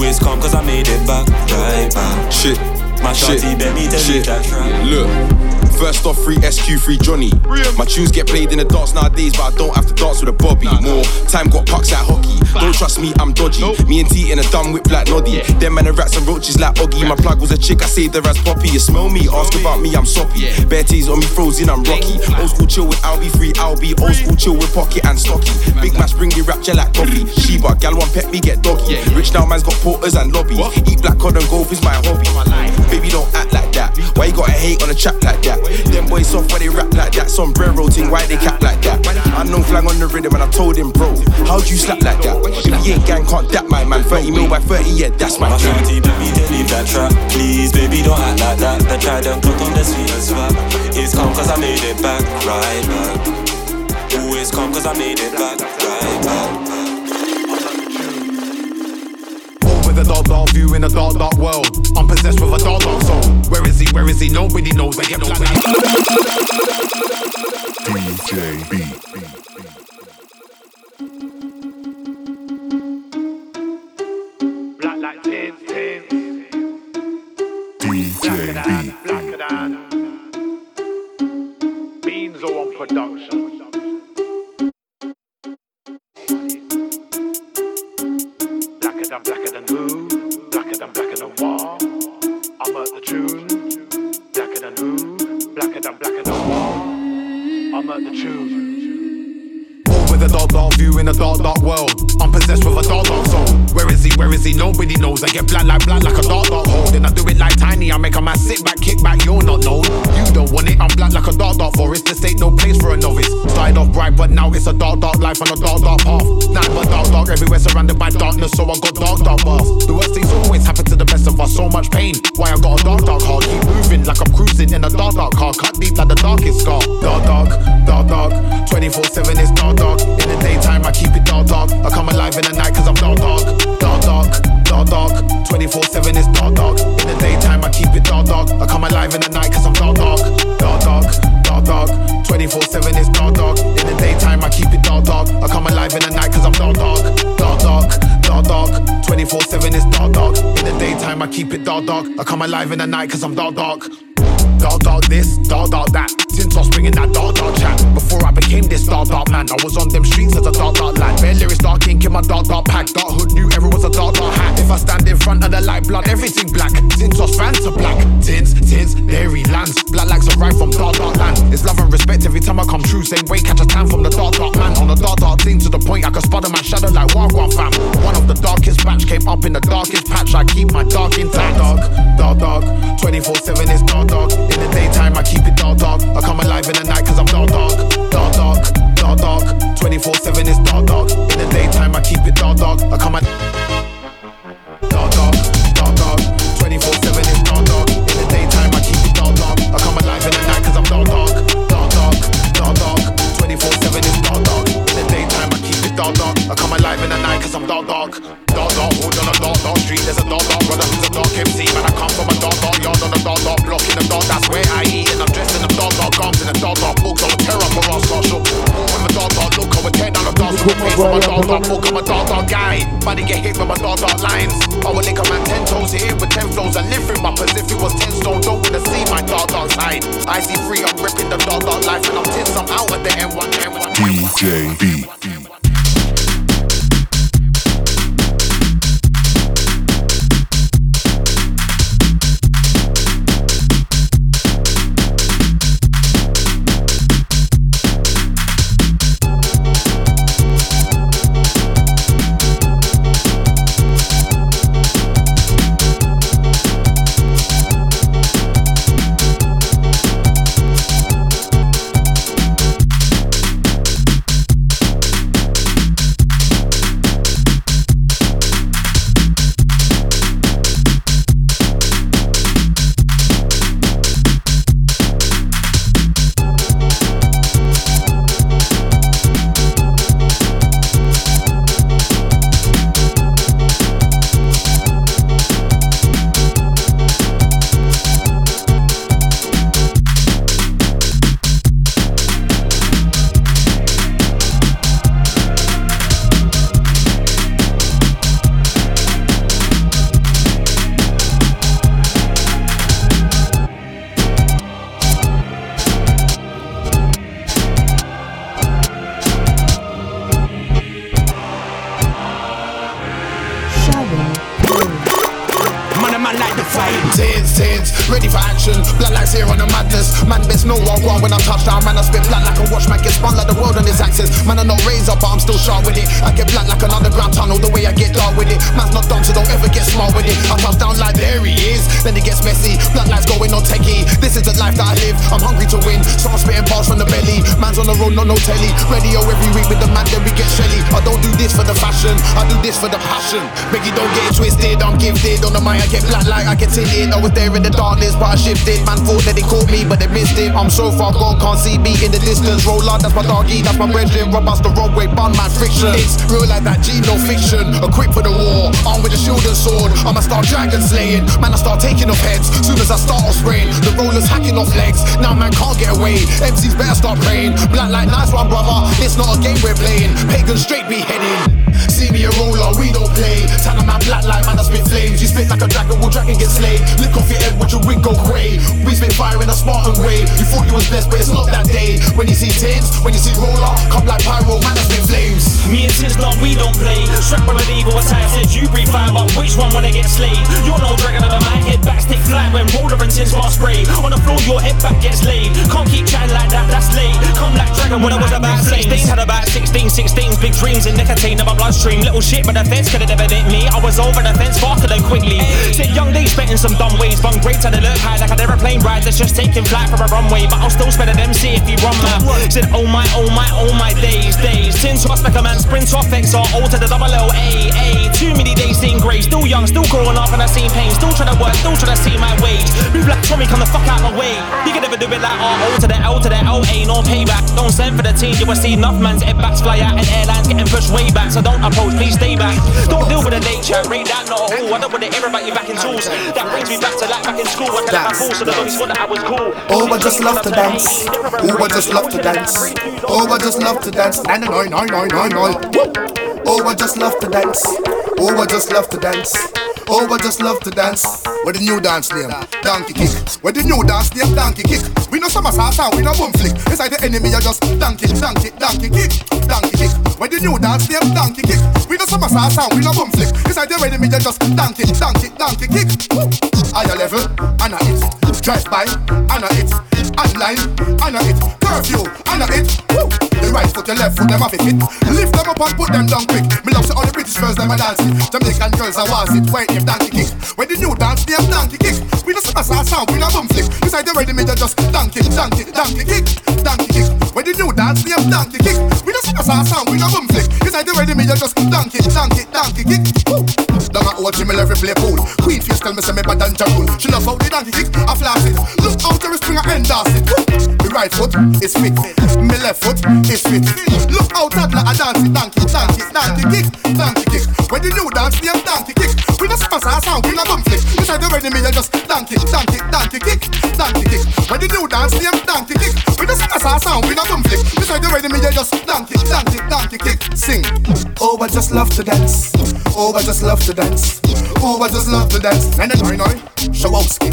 Speaker 13: It's calm cause I made it back, right back.
Speaker 15: Shit.
Speaker 13: My
Speaker 15: Shit.
Speaker 13: shorty beg me to leave that trap.
Speaker 15: Look. First off, free SQ, free Johnny. My tunes get played in the darts nowadays, but I don't have to dance with a Bobby. More time got pucks at hockey. Don't trust me, I'm dodgy. Me and T in a dumb whip like Noddy. Them and rats and roaches like Oggy. My plug was a chick, I saved her as Poppy. You smell me, ask about me, I'm soppy. Bare tees on me, frozen, I'm rocky. Old school chill with Albie, free Albie. Old school chill with Pocket and Stocky. Big match, bring you rapture like coffee. Sheba, gal one pet me, get doggy. Rich now man's got porters and lobby. Eat black cod and golf is my hobby. Baby, don't act like that. Why you gotta hate on a chap like that? Them boys soft when they rap like that. Sombrero ting, why they cap like that? I know flang on the rhythm and I told him, bro, how'd you slap like that? If he ain't gang, can't dap my man. 30 mil by 30, yeah, that's my
Speaker 13: My beg me to leave that trap. Please, baby, don't act like that. Tried to clot on the sweetest swap. It's calm cause I made it back, right back. It's calm cause I made it back, right back.
Speaker 16: With a dark, dark view in a dark, dark world. I'm possessed with a dark, dark soul. Where is he? Where is he? Nobody knows. I get black
Speaker 1: DJ B.
Speaker 16: Like tin, tin.
Speaker 1: DJ
Speaker 16: Blacker than. Beans are on production. Blacker than, blacker than Blacker than, blacker than? I'm at the tune. A dark, dark view in a dark, dark world. I'm possessed with a dark, dark soul. Where is he? Where is he? Nobody knows. I get black like black like a dark, dark hole. Then I do it like tiny. I make a man sit back, kick back. You're not known. You don't want it. I'm black like a dark, dark forest. This ain't no place for a novice. Started off bright, but now it's a dark, dark life on a dark, dark path. Nothing but dark, dark everywhere, surrounded by darkness. So I got dark, dark paths. The worst things always happen to the best of us. So much pain. Why I got a dark, dark heart? Keep moving like I'm cruising in a dark, dark car. Cut deep like the darkest scar. Dark, dark, dark, dark. 24 7 is dark, dark. In the daytime, I keep it dark, dark. I come alive in the night cause I'm dark, dark. Dark, dark, dark, dark. 24 7 is dark, dark. In the daytime, I keep it dark, dark. I come alive in the night cause I'm dark, dark. Dark, dark, dark, dark. 24 7 is dark, dark. In the daytime, I keep it dark, dark. I come alive in the night cause I'm dark, dark. Dark, dark, dark, dark. 24 7 is dark, dark. In the daytime, I keep it dark, dark. I come alive in the night cause I'm dark, dark. Dark, dark this, dark, dark that. Was bringing that dark, dark chat. Before I became this dark, dark man, I was on them streets as a dark, dark lad. Bare lyrics, dark ink in my dark, dark pack. Dark hood knew everyone's a dark, dark hat. If I stand in front of the light blood, everything black. Was fans to black. Tins, tins, dairy lands. Black are right from dark, dark land. It's love and respect every time I come true. Same way, catch a tan from the dark, dark man. On the dark, dark thing to the point I can spot my shadow like Wagwan fam. One of the darkest batch came up in the darkest patch. I keep my dark intact. Dark, dark, dark. 24 7 is dark, dark. In the daytime, I keep it dark, dark. I come alive in the night cause I'm dark, dark, dark, dark, dark, dark. 24 7 is dark, dark. In the daytime, I keep it dark, dark. I come alive. Dark, dark, dark, dark. 24 7 is dark, dark. In the daytime, I keep it dark, dark. I come alive in the night cause I'm dark, dark. alive in the night cause I'm dog dog. Dog dog, hood on a dog dog street. There's a dog dog brother who's a dog MC. Man, I come from a dog dog yard on a dog dog block in the dog. That's where I eat. And I'm dressed in a dog dog gums in a dog dog book. on a terror for us social. I'm a dog dog look, I ten on a dog with face. I'm a dog dog book, I'm a dog dog guy. Money
Speaker 17: get hit
Speaker 16: with my dog dog lines. I will lick a man ten toes, here with ten flows. and live him up as if he was ten stone. Don't wanna see my dog dog side. I see free, I'm ripping the dog dog life. And I'm tits, I'm out with the M1, M1, M1. DJ B. still sharp with it. I get black like an underground tunnel. The way I get dark with it. Man's not dumb, so don't ever get smart with it. I touch down like there he is. Then it gets messy. Blood lights going on techie. This is the life that I live. I'm hungry to win. So I'm spitting bars from the belly. Man's on the road, no no telly. Radio every week with the man, then we get shelly. I don't do this for the fashion. I do this for the passion. Biggie, don't get it twisted. I'm gifted. On the mic, I get black like I get tinted. I was there in the darkness, but I shifted. Man thought that they caught me, but they missed it. I'm so far gone, can't see me in the distance. Roll on, that's my doggy, that's my brethren. Us the wrong way, bun man friction. It's real like that G, no fiction. Equipped for the war, armed with a shield and sword. I'ma start dragon slaying. Man, I start taking off heads. Soon as I start off spraying, the rollers hacking off legs. Now man can't get away. MCs better start praying. Black like nice one, brother. It's not a game we're playing. Pagan straight be heading. See me a roller, we don't play. A man black like man, I spit flames. You spit like a dragon, will dragon get slayed. Lick off your head, watch your wig go grey. We spit fire in a Spartan way. You thought you was blessed, but it's not that day. When you see tins, when you see roller, come like pyro, man, I spit flames.
Speaker 18: Me and Tins, not we don't play. Strapped by medieval attack, said you breathe fire, but which one wanna get slayed? You're no dragon of the man, head back, stick flat when roller and Tins bar spray. On the floor, your head back gets laid. Can't keep chatting like that, that's late. Come like dragon when I was about 16, had about 16, 16, big dreams in nicotine of my bloodstream. Little shit, but the fence could have never hit me. I was over the fence faster than quickly. Said young days spent in some dumb ways, bun great to the look high like an aeroplane ride that's just taking flight from a runway. But I'll still spend an MC if you run mouth. Said oh my, oh my, oh my days, days. Tins off like a man, sprint off XR, to the double L A A. Too many days seeing grey, still young, still growing up, and I seen pain. Still trying to work, still trying to see my wage. Move like Tommy, come the fuck out my way. You can never do it like R O to the L to the L A, no payback. Don't send for the team, you will see enough man's head backs fly out and airlines getting pushed way back. So don't approach, please stay back. Don't deal with the nature, read that not a hole. I don't want to hear about you back in tools. That brings me back to life back in school. I can let my balls so the boys that I was cool.
Speaker 19: Oh, I just love to dance. Oh, I just love to dance. Oh, I just love to dance. Nine, nine, nine, nine, nine, nine. Oh, I just love to dance. Oh, I just love to dance. Oh, I just love to dance. With the new dance name, Donkey Kick. With the new dance name, Donkey Kick. We know some sound, we know boom flick. Inside the enemy, I just donkey, donkey, donkey kick, donkey kick. With the new dance name, Donkey Kick. We know some sound, we know boom flick. Inside the enemy, I just donkey, donkey, donkey kick. Higher level, and it. Drive by, and it. Online, and it. Curfew, and it. Woo. The right foot, the left foot, them have it. Lift them up and put them down quick. Me love to all the British girls, them a dance it. Jamaican girls, I want it. White name, Donkey Kick. When the new dance name, Donkey Kick. We know some sauce sound, we know boom flick. Inside the ready, me just donkey, donkey, donkey kick, donkey kick. When the new dance name, Donkey Kick. We know some sauce sound, we know boom flick. Inside the ready, me just donkey, donkey, donkey kick. Woo. Down at old Jimmy every play pool. Queen face tell me say me bad than Ja Rule. She love how the donkey kick, I flash it. Look out the spring I end it. Woo. Me right foot is fit, me left foot is fit. Look out that a dance donkey, donkey, donkey kick, donkey kick. When the new dance name donkey kick, we no sponsor a sound, we no bum flick. Inside the ready me you just donkey, donkey, donkey kick, donkey kick. When the new dance name donkey kick, we just a song sound, we no boom flick. Beside the ready me, you just donkey, donkey, donkey kick, sing. Oh, I just love to dance. Oh, I just love to dance. Oh, I just love to dance. Nine, nine, nine, Shawowski.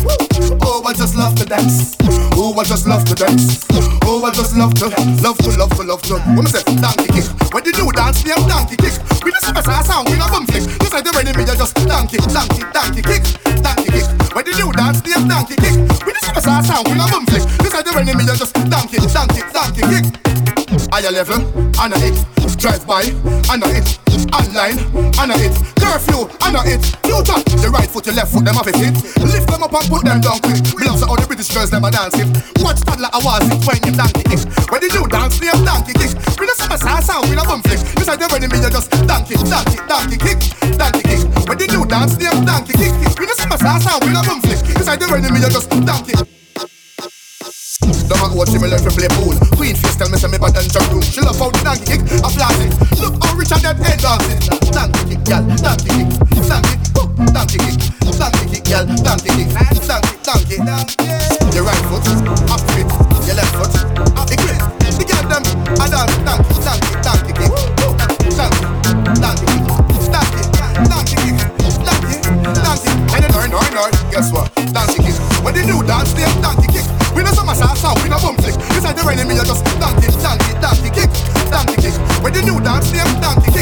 Speaker 19: Oh, I just love to dance. Oh, I just love to dance. Oh, I just love to, love to, love to, love to. Me say donkey kick, when the new dance name donkey kick, we just sing a sound, we no boom flick. Beside the ready me, you just donkey, donkey, donkey kick, donkey kick. When the new dance name donkey kick, we just sing a sound, we no boom flick. Beside the ready me, you just donkey, donkey, donkey kick. Higher level, know it. Drive by, know it. Online, know it. Curfew, know it. Future, the right foot, the left foot, them off it. Lift them up and put them down quick. Belongs to all the British girls, them a dance it. Watch toddler awards it when you donkey kick. When the new dance, name donkey kick. We don't see a sound, we don't bum flick. This like the ready me, you just donkey, donkey, donkey kick, donkey kick. When the new dance, name donkey kick. We don't see a sound, we don't bum flick. This like the ready me, you just donkey. Don't watch me learn to play pool. Queen face tell me say me bad than Ja Rule. She love how the donkey kick, I flash it. Look how rich and that head dancing. Donkey kick, gal, donkey kick, donkey, oh, donkey kick, donkey kick, gal, donkey kick, donkey, donkey, donkey. Your right foot, up fit, your left foot, up the grid. The girl them, I dance, donkey, donkey, donkey kick, donkey, donkey kick, donkey, donkey kick, donkey, donkey. And then, no, no, no, guess what? Donkey kick. When the new dance, they donkey kick. We no summer salsa, we no bum flick. Inside the me you just donkey, donkey, donkey kick, donkey kick. When the new dance, they donkey kick.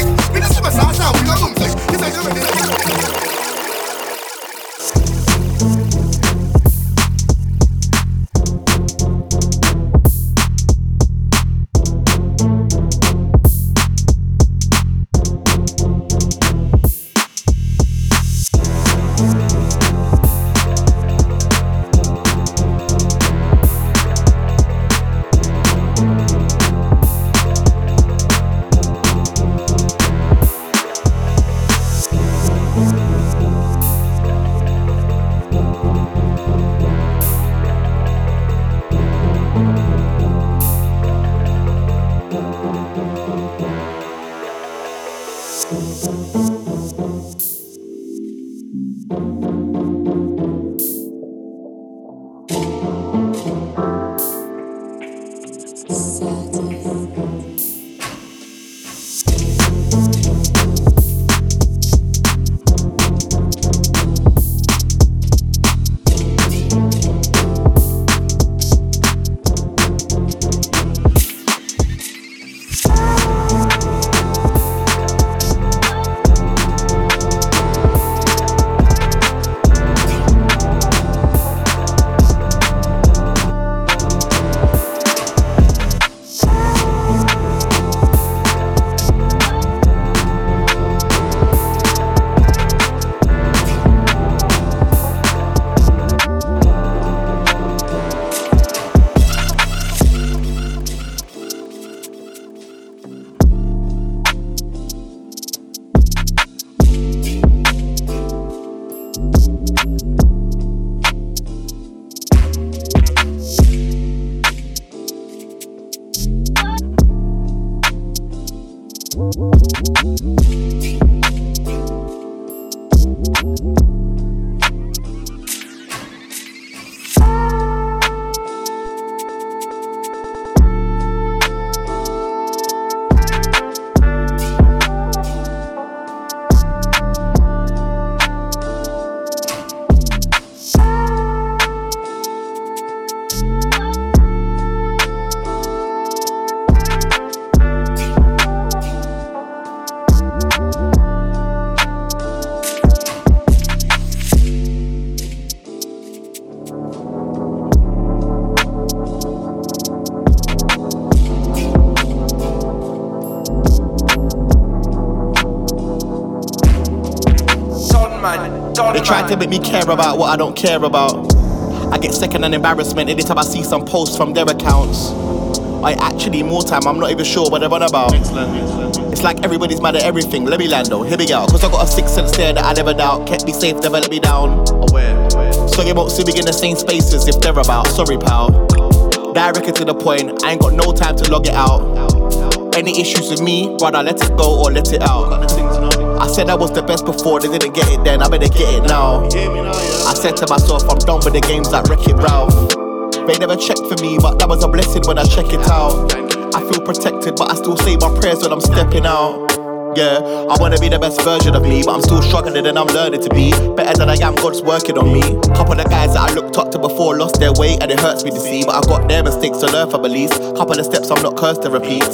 Speaker 20: They try to make me care about what I don't care about. I get second and embarrassment every time I see some posts from their accounts. I actually more time, I'm not even sure what they're on about. It's like everybody's mad at everything. Let me land though, here we go. Cause I got a sixth sense there that I never doubt. Kept me safe, never let me down. Aware, So you won't see me in the same spaces if they're about. Sorry, pal. Direct to the point, I ain't got no time to log it out. Any issues with me, rather let it go or let it out. I said I was the best before, they didn't get it then, I better get it now. I said to myself, I'm done with the games that Wreck It Ralph. They never checked for me, but that was a blessing when I check it out. I feel protected, but I still say my prayers when I'm stepping out. Yeah, I wanna be the best version of me, but I'm still struggling and I'm learning to be better than I am. God's working on me. Couple of guys that I looked up to before lost their way, and it hurts me to see. But I got their mistakes to learn from at least. Couple of steps I'm not cursed to repeat.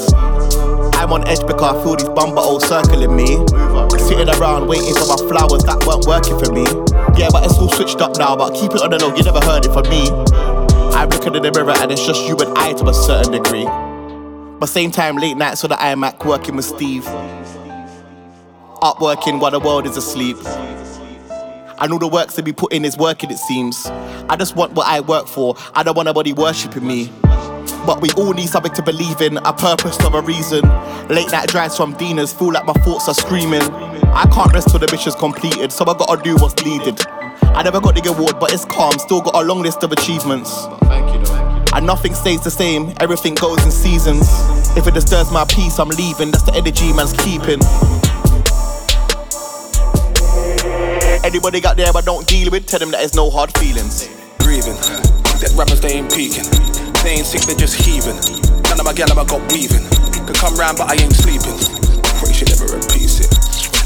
Speaker 20: I'm on edge because I feel these bumper all circling me. Sitting around waiting for my flowers that weren't working for me. Yeah, but it's all switched up now, but keep it on the low, you never heard it from me. I'm looking in the mirror and it's just you and I to a certain degree. But same time, late nights so on the iMac working with Steve. Up working while the world is asleep. I know the works to be put in is working, it seems. I just want what I work for. I don't want nobody worshipping me. But we all need something to believe in, a purpose or a reason. Late night drives from Dinas feel like my thoughts are screaming. I can't rest till the mission's completed, so I gotta do what's needed. I never got the award, but it's calm, still got a long list of achievements. And nothing stays the same, everything goes in seasons. If it disturbs my peace, I'm leaving, that's the energy man's keeping. Anybody got there I don't deal with, tell them that there's no hard feelings.
Speaker 15: Grieving, that rappers they ain't peaking. They ain't sick, they just heaving. None of my gal I got weaving. Could come round, but I ain't sleeping. Pray she never repeats it.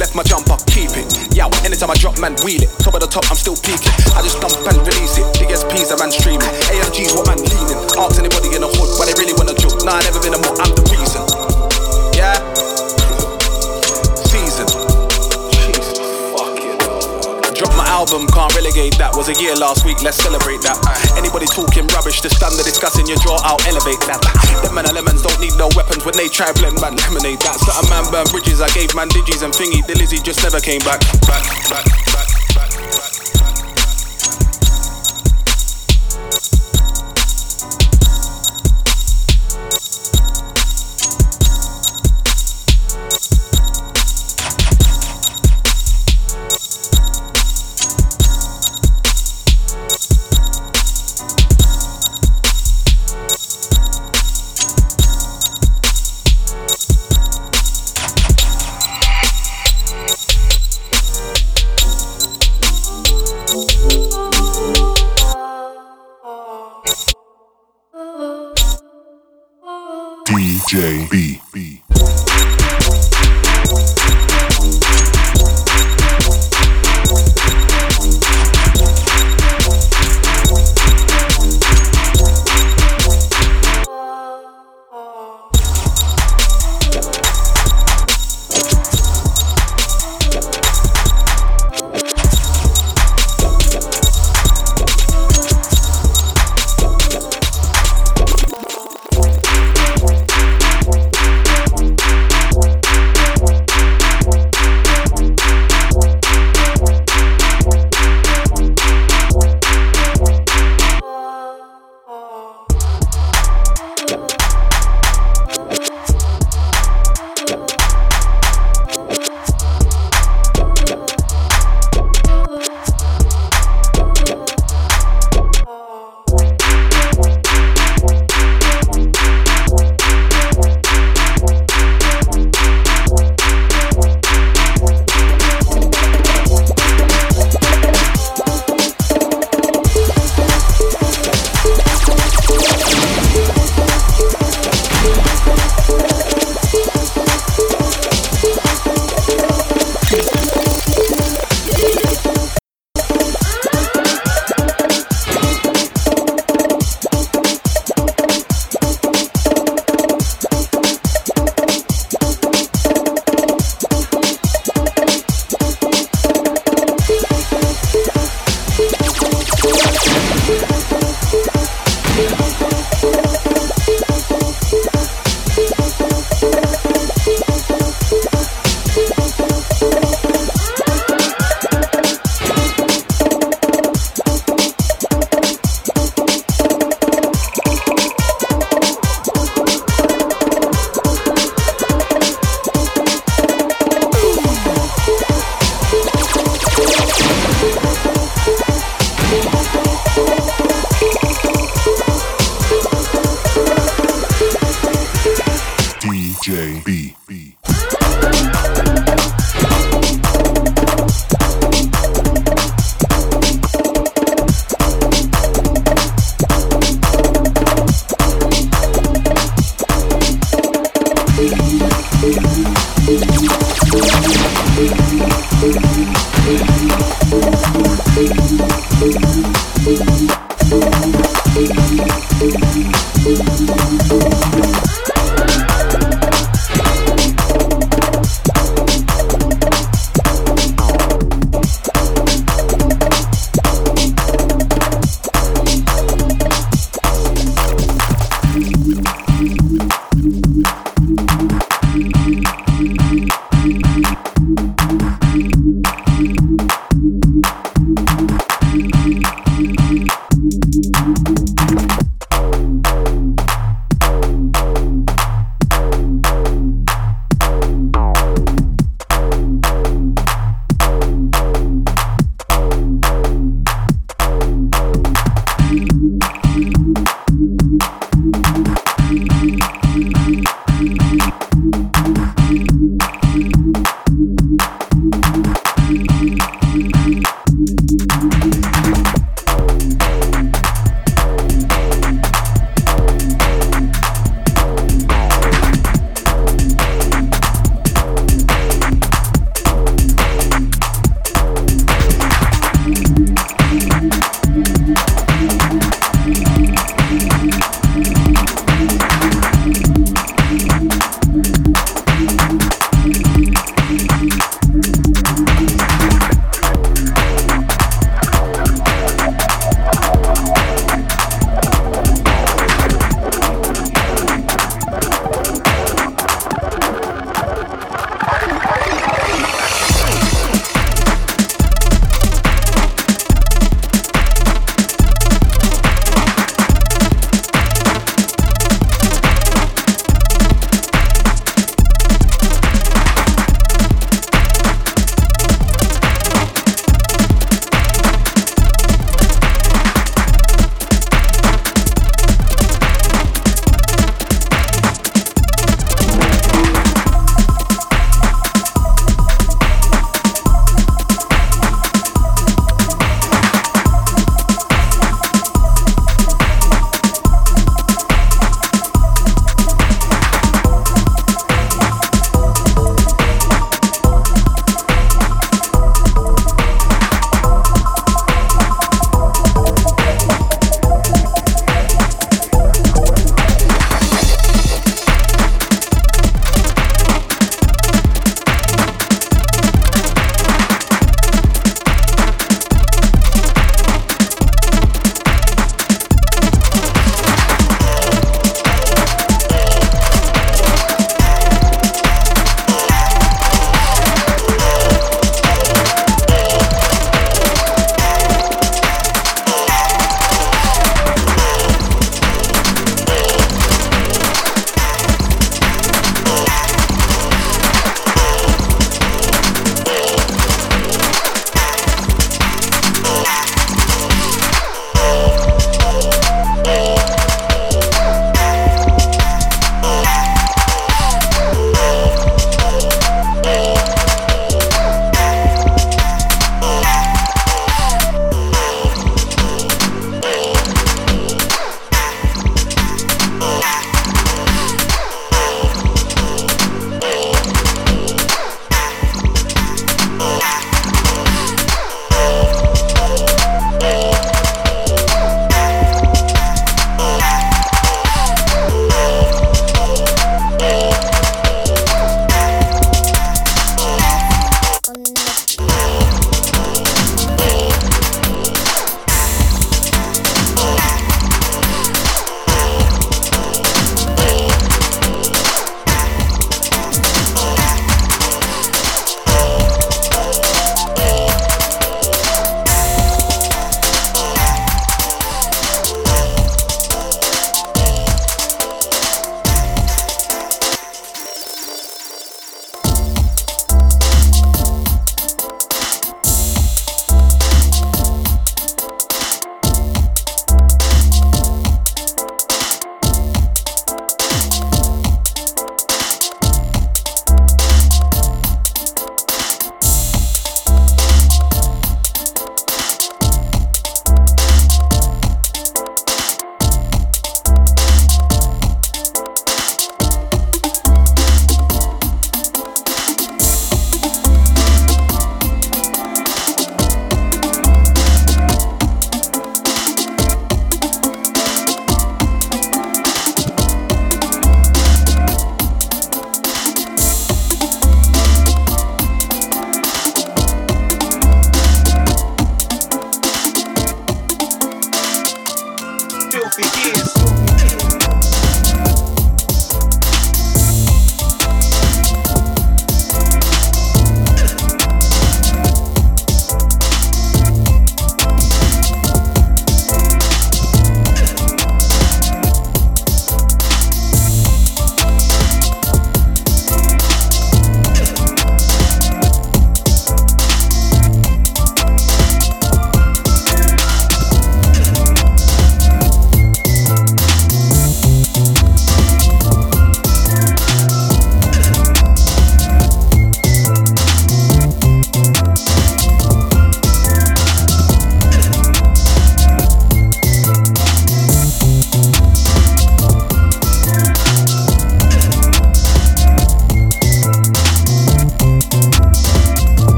Speaker 15: Left my jump up, keep it. Yow, anytime I drop, man, wheel it. Top of the top, I'm still peaking. I just dump and release it. Big SPs, a man streaming. AMG's what man leaning. Ask anybody in the hood, why they really wanna joke. Nah, I never been a more, I'm the reason. Yeah? Drop my album, can't relegate that. Was a year last week, let's celebrate that. Anybody talking rubbish, the standard discussing your draw, I'll elevate that. Them man lemons don't need no weapons when they try blend man lemonade that. Certain man burn bridges, I gave man digis and thingy. The Lizzie just never came back. Back, back, back, back, back.
Speaker 1: DJ B.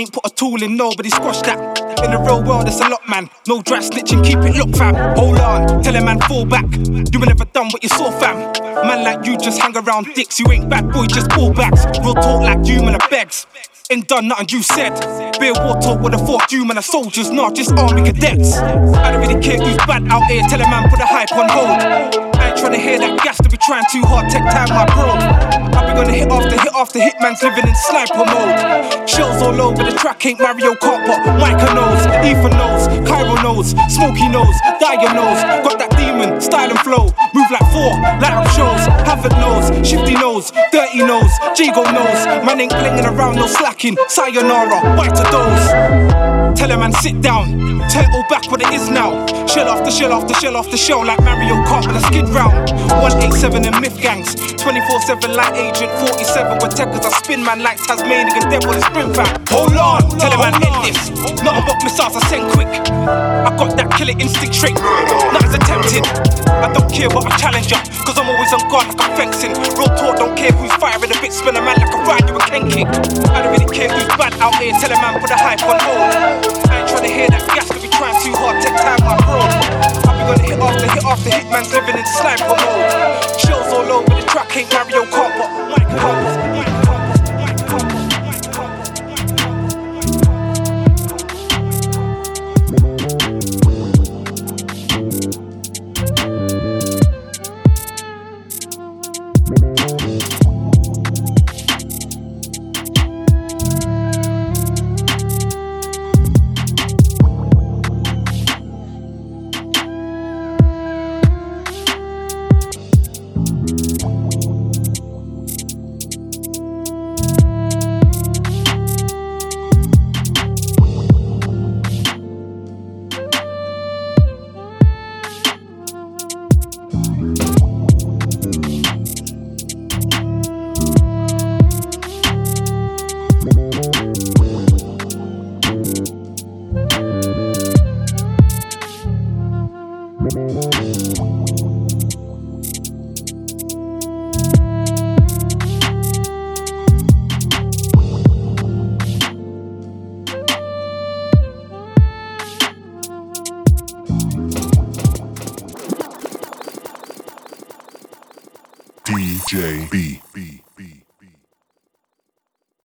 Speaker 1: ain't put a tool in nobody, squash that. In the real world, it's a lot, man. No dry snitching, keep it locked, fam. Hold on, tell a man fall back. You ain't never done what you saw, fam. Man like you just hang around dicks, you ain't bad boy, just ball backs. Real talk like you, man, a begs. Ain't done nothing you said. Beer water would have fought you, man, a soldiers, not just army cadets. I don't really care who's bad out here, tell a man put the hype on hold. Trying to hear that gas to be trying too hard, take time, my bro. I be gonna hit after hit after hit, man's living in sniper mode. Shells all over the track, ain't Mario Kart, but Micah knows, Ethan knows, Cairo knows, Smokey knows, Dyer knows. Got that demon, style and flow, move like four, light up shows. Havoc knows, Shifty knows, Dirty knows, Jigo knows. Man ain't clinging around, no slacking. Sayonara, white to those. Tell a man sit down, tell all back what it is now. Shell after shell after shell after shell like Mario Kart with a skid round. 187 and myth gangs, 24 7 light agent, 47 with techers. I spin man like Tasmanian devil and spring back. Hold on, tell a man end this. Not about missiles, I send quick. I got that killer instinct trait, not as attempted. I don't care what I challenge ya, cause I'm always on guard like I'm fencing. Real talk, don't care who's firing a bit, spin a man like a ride, you a Ken kick. I don't really care who's bad out here, tell a man put the hype on hold. I ain't trying to hear that gas, could be trying too hard, take time, my bro. I be gonna hit after hit after hit, man's living in sniper mode. Shells all over the track, ain't Mario but Mike Campos,